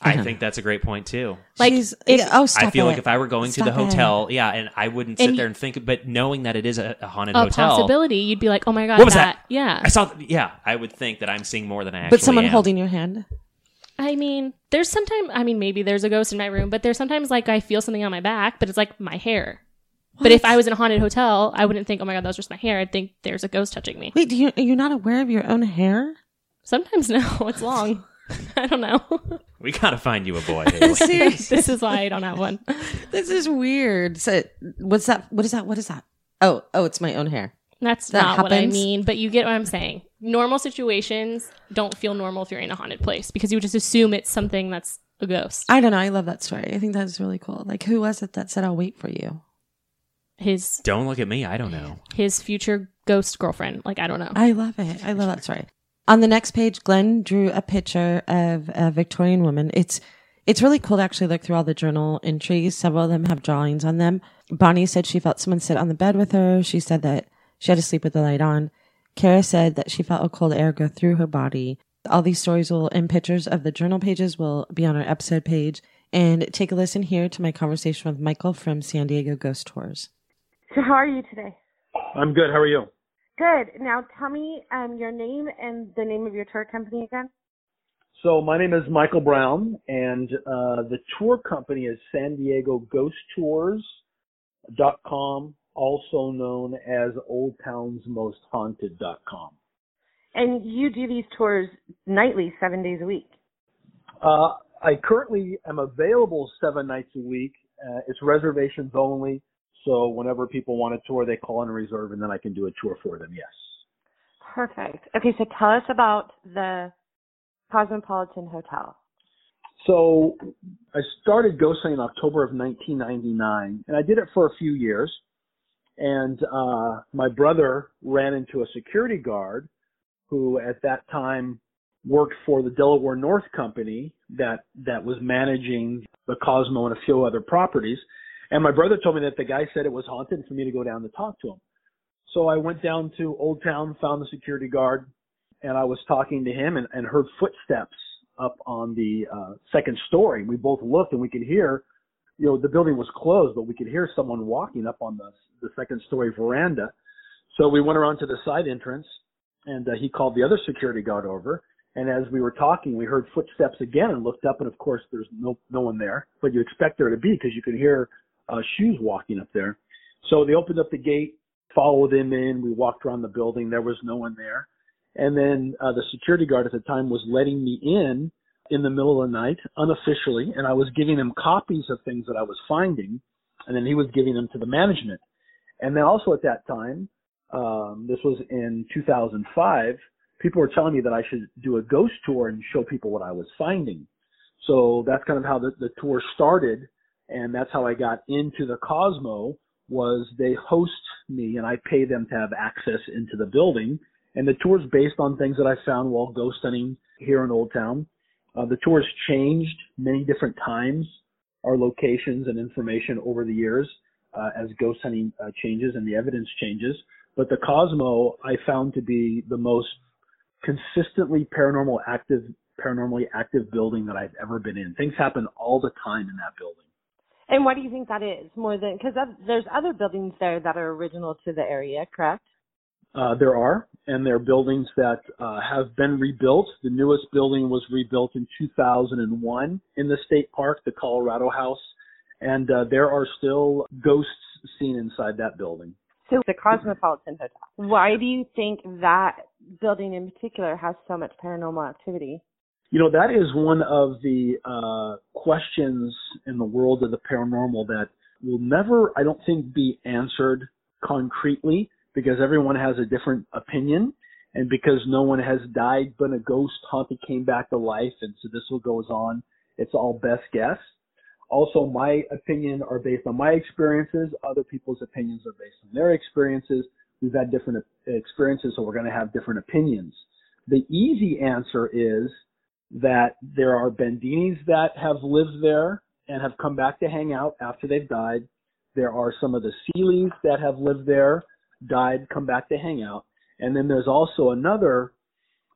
I uh-huh. think that's a great point too. Like, She's, if- yeah, oh, stop I feel it. like if I were going to Stop the it. hotel, yeah, and I wouldn't sit And there you- and think, but knowing that it is a, a haunted A hotel, possibility, you'd be like, "Oh my god, What was that? Yeah. I saw. Yeah, I would think that I'm seeing more than I actually But someone am. holding your hand. I mean, there's sometimes, I mean, maybe there's a ghost in my room, but there's sometimes like I feel something on my back, but it's like my hair. But if I was in a haunted hotel, I wouldn't think, oh my God, that was just my hair. I'd think there's a ghost touching me. Wait, do you, you're not aware of your own hair? Sometimes no, it's long. I don't know. We gotta find you a boy. This is why I don't have one. this is weird. So, what's that? What is that? What is that? Oh, oh, it's my own hair. That's That not what I mean, but you get what I'm saying. Normal situations don't feel normal if you're in a haunted place because you would just assume it's something that's a ghost. I don't know. I love that story. I think that's really cool. Like, who was it that said, I'll wait for you? His Don't look at me. I don't know. his future ghost girlfriend. Like I don't know. I love it. I love that story. On the next page, Glenn drew a picture of a Victorian woman. It's it's really cool to actually look through all the journal entries. Several of them have drawings on them. Bonnie said she felt someone sit on the bed with her. She said that she had to sleep with the light on. Kara said that she felt a cold air go through her body. All these stories will and pictures of the journal pages will be on our episode page. And take a listen here to my conversation with Michael from San Diego Ghost Tours. So how are you today? I'm good. How are you? Good. Now tell me um, your name and the name of your tour company again. So my name is Michael Brown, and uh, the tour company is San Diego Ghost Tours dot com, also known as Old Town's Most Haunted dot com. And you do these tours nightly, seven days a week. Uh, I currently am available seven nights a week. Uh, it's reservations only, so whenever people want a tour, they call and reserve, and then I can do a tour for them. Yes. Perfect. Okay, so tell us about the Cosmopolitan Hotel. So I started ghosting in October of 1999, and I did it for a few years. And uh, my brother ran into a security guard who, at that time, worked for the Delaware North Company that that was managing the Cosmo and a few other properties. And my brother told me that the guy said it was haunted for me to go down to talk to him. So I went down to Old Town, found the security guard, and I was talking to him and, and heard footsteps up on the uh, second story. We both looked and we could hear, you know, the building was closed, but we could hear someone walking up on the the second story veranda. So we went around to the side entrance, and uh, he called the other security guard over. And as we were talking, we heard footsteps again and looked up, and of course, there's no no one there. But you expect there to be because you can hear uh, shoes walking up there. So they opened up the gate, followed them in. We walked around the building. There was no one there. And then uh, the security guard at the time was letting me in in the middle of the night unofficially, and I was giving him copies of things that I was finding, and then he was giving them to the management. And then also at that time, um, this was in 2005, people were telling me that I should do a ghost tour and show people what I was finding. So that's kind of how the, the tour started, and that's how I got into the Cosmo. Was they host me and I pay them to have access into the building, and the tour's based on things that I found while ghost hunting here in Old Town. Uh, the tour's changed many different times, our locations and information over the years uh, as ghost hunting uh, changes and the evidence changes. But the Cosmo I found to be the most consistently paranormal active, paranormally active building that I've ever been in. Things happen all the time in that building. And why do you think that is more than because there's other buildings there that are original to the area, correct? Uh, there are, and there are buildings that uh, have been rebuilt. The newest building was rebuilt in 2001 in the state park, the Colorado House, and uh, there are still ghosts seen inside that building. So the Cosmopolitan Hotel. Why do you think that building in particular has so much paranormal activity? You know, that is one of the uh, questions in the world of the paranormal that will never, I don't think, be answered concretely because everyone has a different opinion and because no one has died but a ghost haunted came back to life and so this will goes on. It's all best guess. Also my opinion are based on my experiences. Other people's opinions are based on their experiences. We've had different experiences so we're going to have different opinions. The easy answer is that there are Bandinis that have lived there and have come back to hang out after they've died there are some of the Seeleys that have lived there died, come back to hang out. And then there's also another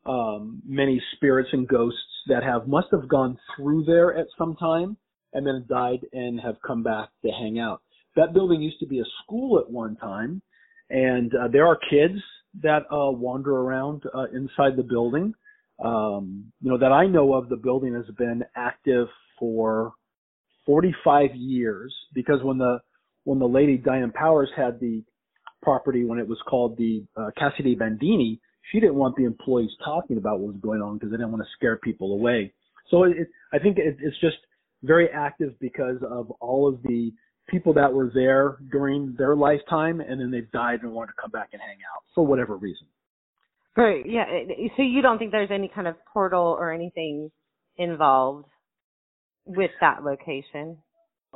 um, many spirits and ghosts that have must have gone through there at some time and then died and have come back to hang out. That building used to be a school at one time, and uh, there are kids that uh, wander around uh, inside the building. Um, you know that I know of. The building has been active for 45 years because when the when the lady Diane Powers had the property when it was called the uh, Casa de Bandini, she didn't want the employees talking about what was going on because they didn't want to scare people away. So it, I think it, it's just very active because of all of the people that were there during their lifetime and then they've died and want to come back and hang out for whatever reason. Right. Yeah. So you don't think there's any kind of portal or anything involved? with that location?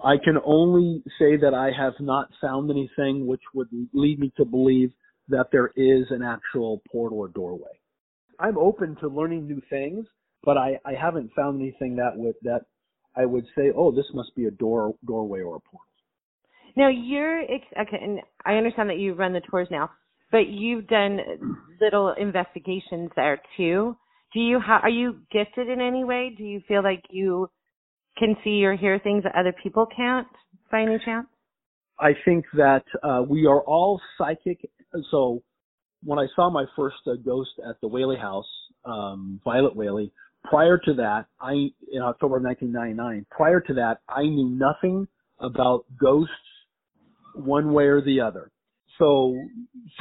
I can only say that I have not found anything which would lead me to believe that there is an actual portal or doorway. I'm open to learning new things, but I, I haven't found anything that would that I would say, oh, this must be a door doorway or a portal. Now you're okay, and I understand that you run the tours now, but you've done little investigations there too. Do you ha- are you gifted in any way? Do you feel like you can see or hear things that other people can't by any chance? I think that uh, we are all psychic. So when I saw my first uh, ghost at the Whaley House, um, Violet Whaley, prior to that, I in October of 1999. Prior to that, I knew nothing about ghosts one way or the other. So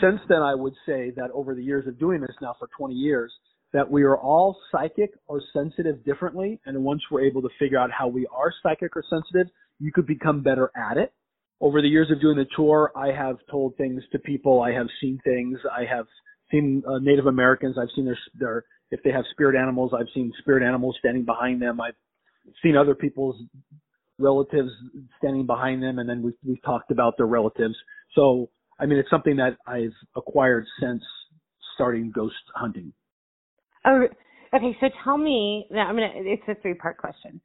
since then, I would say that over the years of doing this now for 20 years, that we are all psychic or sensitive differently. And once we're able to figure out how we are psychic or sensitive, you could become better at it. Over the years of doing the tour, I have told things to people. I have seen things. I have seen uh, Native Americans. I've seen their, their, if they have spirit animals, I've seen spirit animals standing behind them. I've seen other people's relatives standing behind them, and then we've, we've talked about their relatives. So, I mean, it's something that I've acquired since starting ghost hunting. Oh, okay. So tell me. I'm gonna. It's a three part question.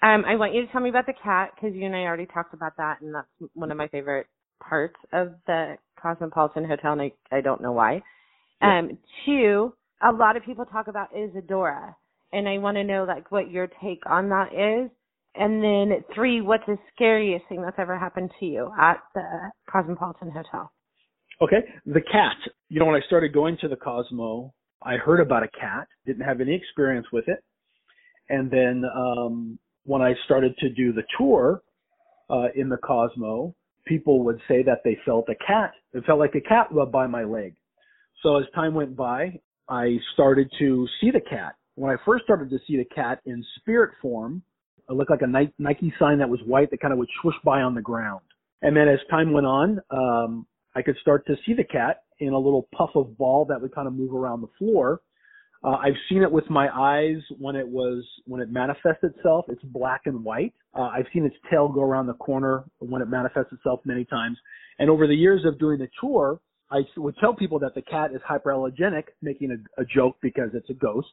Um, I want you to tell me about the cat because you and I already talked about that, and that's one of my favorite parts of the Cosmopolitan Hotel, and I, I don't know why. Yeah. Um, two, a lot of people talk about Isadora, and I want to know like what your take on that is. And then three, what's the scariest thing that's ever happened to you at the Cosmopolitan Hotel? Okay, the cat. You know, when I started going to the Cosmo, I heard about a cat, didn't have any experience with it. And then um, when I started to do the tour uh, in the Cosmo, people would say that they felt a cat. It felt like a cat rubbed by my leg. So as time went by, I started to see the cat. When I first started to see the cat in spirit form, it looked like a Nike sign that was white that kind of would swoosh by on the ground. And then as time went on, um, I could start to see the cat in a little puff of ball that would kind of move around the floor. Uh, I've seen it with my eyes when it was when it manifests itself. It's black and white. Uh, I've seen its tail go around the corner when it manifests itself many times. And over the years of doing the tour, I would tell people that the cat is hyperallergenic, making a, a joke because it's a ghost.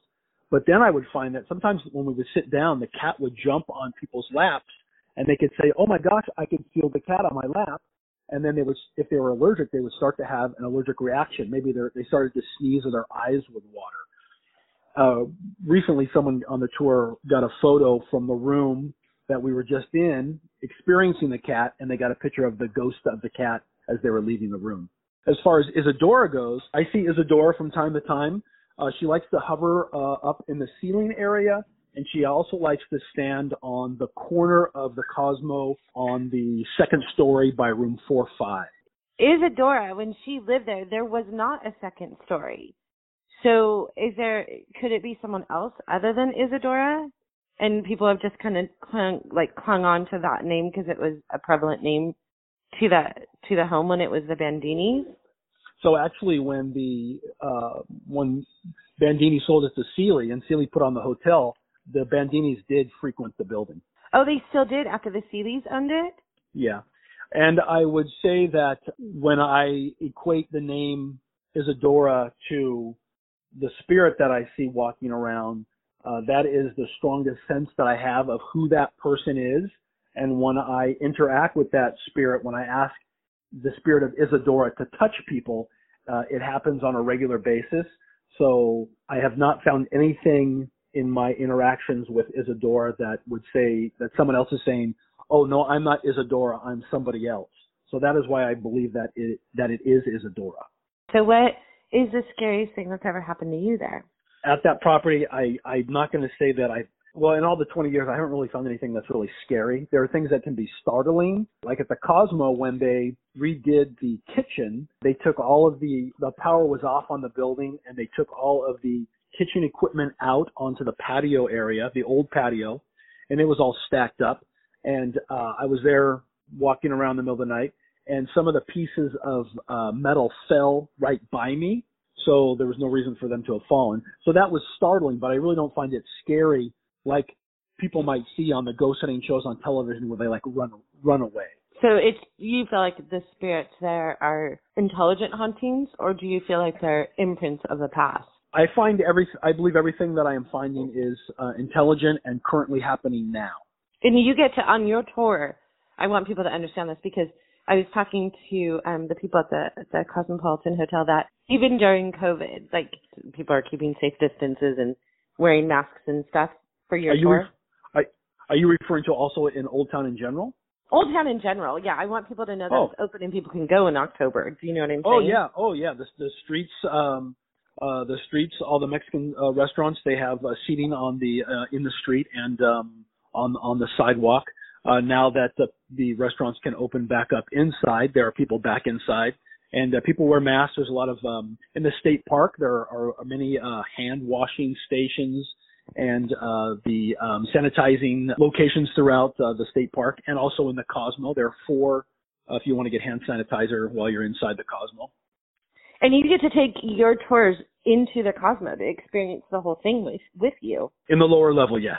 But then I would find that sometimes when we would sit down, the cat would jump on people's laps, and they could say, "Oh my gosh, I can feel the cat on my lap." and then they would, if they were allergic, they would start to have an allergic reaction. Maybe they started to sneeze or their eyes would water. Uh, recently, someone on the tour got a photo from the room that we were just in, experiencing the cat, and they got a picture of the ghost of the cat as they were leaving the room. As far as Isadora goes, I see Isadora from time to time. Uh, she likes to hover uh, up in the ceiling area and she also likes to stand on the corner of the Cosmo on the second story by room four five. Isadora, when she lived there, there was not a second story. So, is there? Could it be someone else other than Isadora? And people have just kind of clung, like clung on to that name because it was a prevalent name to the to the home when it was the Bandinis. So actually, when the uh, when Bandini sold it to Seeley and Seeley put on the hotel, the Bandinis did frequent the building. Oh, they still did after the Seeleys owned it? Yeah. And I would say that when I equate the name Isadora to the spirit that I see walking around, uh, that is the strongest sense that I have of who that person is. And when I interact with that spirit, when I ask the spirit of Isadora to touch people, uh, it happens on a regular basis. So I have not found anything in my interactions with Isadora that would say that someone else is saying, "Oh no, I'm not Isadora, I'm somebody else." So that is why I believe that it that it is Isadora. So what is the scariest thing that's ever happened to you there? At that property, I I'm not going to say that I well, in all the 20 years, I haven't really found anything that's really scary. There are things that can be startling. Like at the Cosmo, when they redid the kitchen, they took all of the, the power was off on the building and they took all of the kitchen equipment out onto the patio area, the old patio, and it was all stacked up. And uh, I was there walking around the middle of the night, and some of the pieces of uh, metal fell right by me. So there was no reason for them to have fallen. So that was startling, but I really don't find it scary like people might see on the ghost hunting shows on television where they like run run away. So it's you feel like the spirits there are intelligent hauntings, or do you feel like they're imprints of the past? I find every I believe everything that I am finding is uh, intelligent and currently happening now. And you get to on your tour. I want people to understand this because I was talking to um the people at the at the Cosmopolitan Hotel that even during COVID, like people are keeping safe distances and wearing masks and stuff for your Are you tour. are, are you referring to also in Old Town in general? Old Town in general, yeah. I want people to know that Oh. it's open and people can go in October. Do you know what I'm saying? Oh yeah, oh yeah. The the streets, um, uh, the streets, all the Mexican uh, restaurants, they have uh, seating on the uh, in the street and um, on on the sidewalk. Uh, now that the the restaurants can open back up inside, there are people back inside, and uh, people wear masks. There's a lot of um, in the state park. There are, are many uh, hand washing stations and uh, the um, sanitizing locations throughout uh, the state park, and also in the Cosmo. There are four. Uh, if you want to get hand sanitizer while you're inside the Cosmo. And you get to take your tours into the Cosmo to experience the whole thing with with you. In the lower level, yes.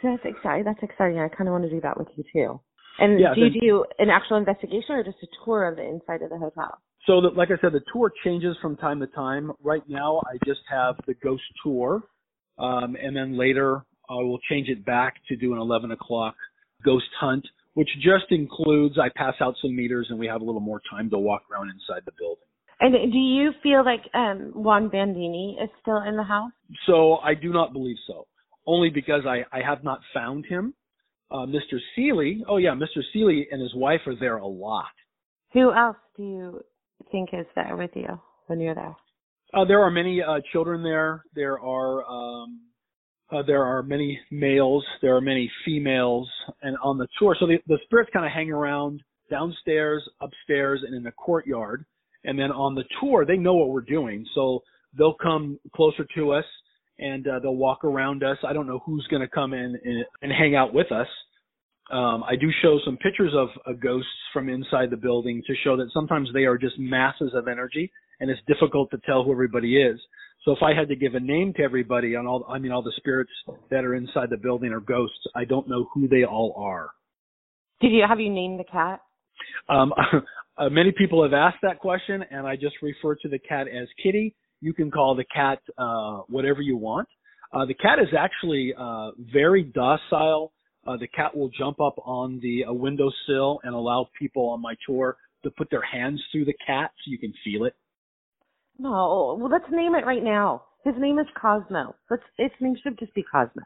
So that's exciting. That's exciting. I kind of want to do that with you too. And Yeah, do you then- do an actual investigation or just a tour of the inside of the hotel? So, the, like I said, the tour changes from time to time. Right now, I just have the ghost tour, um, and then later I will change it back to do an 11 o'clock ghost hunt, which just includes I pass out some meters and we have a little more time to walk around inside the building. And do you feel like um, Juan Bandini is still in the house? So I do not believe so, only because I, I have not found him. Uh, Mr. Seeley, oh yeah, Mr. Seeley and his wife are there a lot. Who else do you think is there with you when you're there? Uh, there are many uh, children there. There are um, uh, there are many males. There are many females, and on the tour, so the, the spirits kind of hang around downstairs, upstairs, and in the courtyard. And then on the tour, they know what we're doing, so they'll come closer to us and uh, they'll walk around us. I don't know who's going to come in and, and hang out with us. Um, I do show some pictures of uh, ghosts from inside the building to show that sometimes they are just masses of energy, and it's difficult to tell who everybody is. So if I had to give a name to everybody on all, I mean all the spirits that are inside the building are ghosts. I don't know who they all are. Did you have you named the cat? Um, uh, many people have asked that question, and I just refer to the cat as Kitty. You can call the cat uh, whatever you want. Uh, the cat is actually uh, very docile. Uh, the cat will jump up on the uh, windowsill and allow people on my tour to put their hands through the cat so you can feel it. No. Well, let's name it right now. His name is Cosmo. Let's. Its name should just be Cosmo.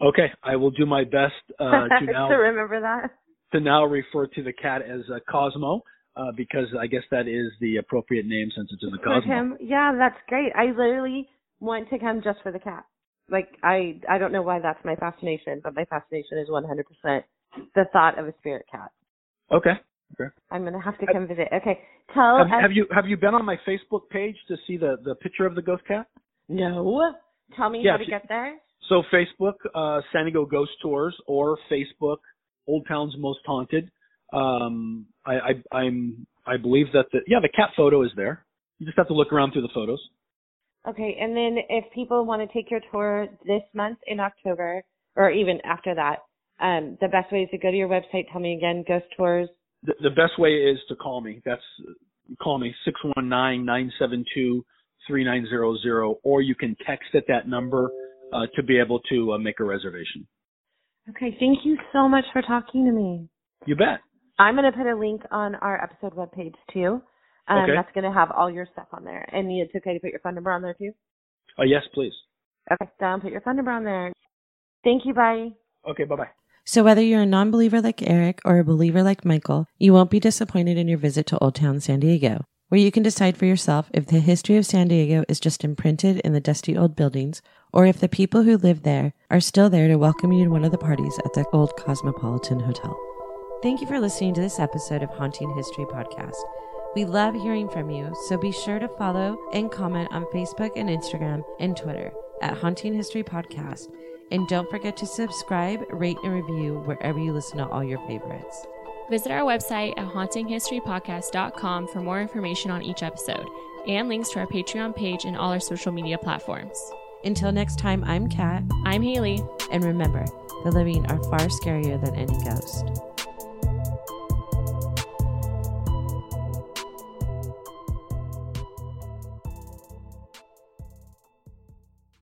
Okay, I will do my best uh, to now to remember that. to now refer to the cat as uh, Cosmo uh, because I guess that is the appropriate name since it's in the Cosmo. him, yeah, that's great. I literally want to come just for the cat. Like I, I don't know why that's my fascination, but my fascination is 100% the thought of a spirit cat. Okay. Okay. I'm gonna have to come visit. Okay, tell Have, us. have you have you been on my Facebook page to see the the picture of the ghost cat? No. Tell me Yeah, how to you- get there. So Facebook, uh, San Diego Ghost Tours, or Facebook, Old Town's Most Haunted. Um, I, I I'm I believe that the yeah the cat photo is there. You just have to look around through the photos. Okay, and then if people want to take your tour this month in October, or even after that, um, the best way is to go to your website. Tell me again, Ghost Tours. The, the best way is to call me. That's call me six one nine nine seven two three nine zero zero, or you can text at that number uh, to be able to uh, make a reservation. Okay, thank you so much for talking to me. You bet. I'm going to put a link on our episode webpage too. Um, Okay. That's going to have all your stuff on there. And it's okay to put your phone number on there too? Uh, yes, please. Okay, Don, put your phone number on there. Thank you, bye. Okay. Bye bye. So, whether you're a non believer like Eric or a believer like Michael, you won't be disappointed in your visit to Old Town San Diego, where you can decide for yourself if the history of San Diego is just imprinted in the dusty old buildings or if the people who live there are still there to welcome you to one of the parties at the old Cosmopolitan Hotel. Thank you for listening to this episode of Haunting History Podcast. We love hearing from you, so be sure to follow and comment on Facebook and Instagram and Twitter at Haunting History Podcast. And don't forget to subscribe, rate, and review wherever you listen to all your favorites. Visit our website at hauntinghistorypodcast.com for more information on each episode and links to our Patreon page and all our social media platforms. Until next time, I'm Kat. I'm Haley. And remember, the living are far scarier than any ghost.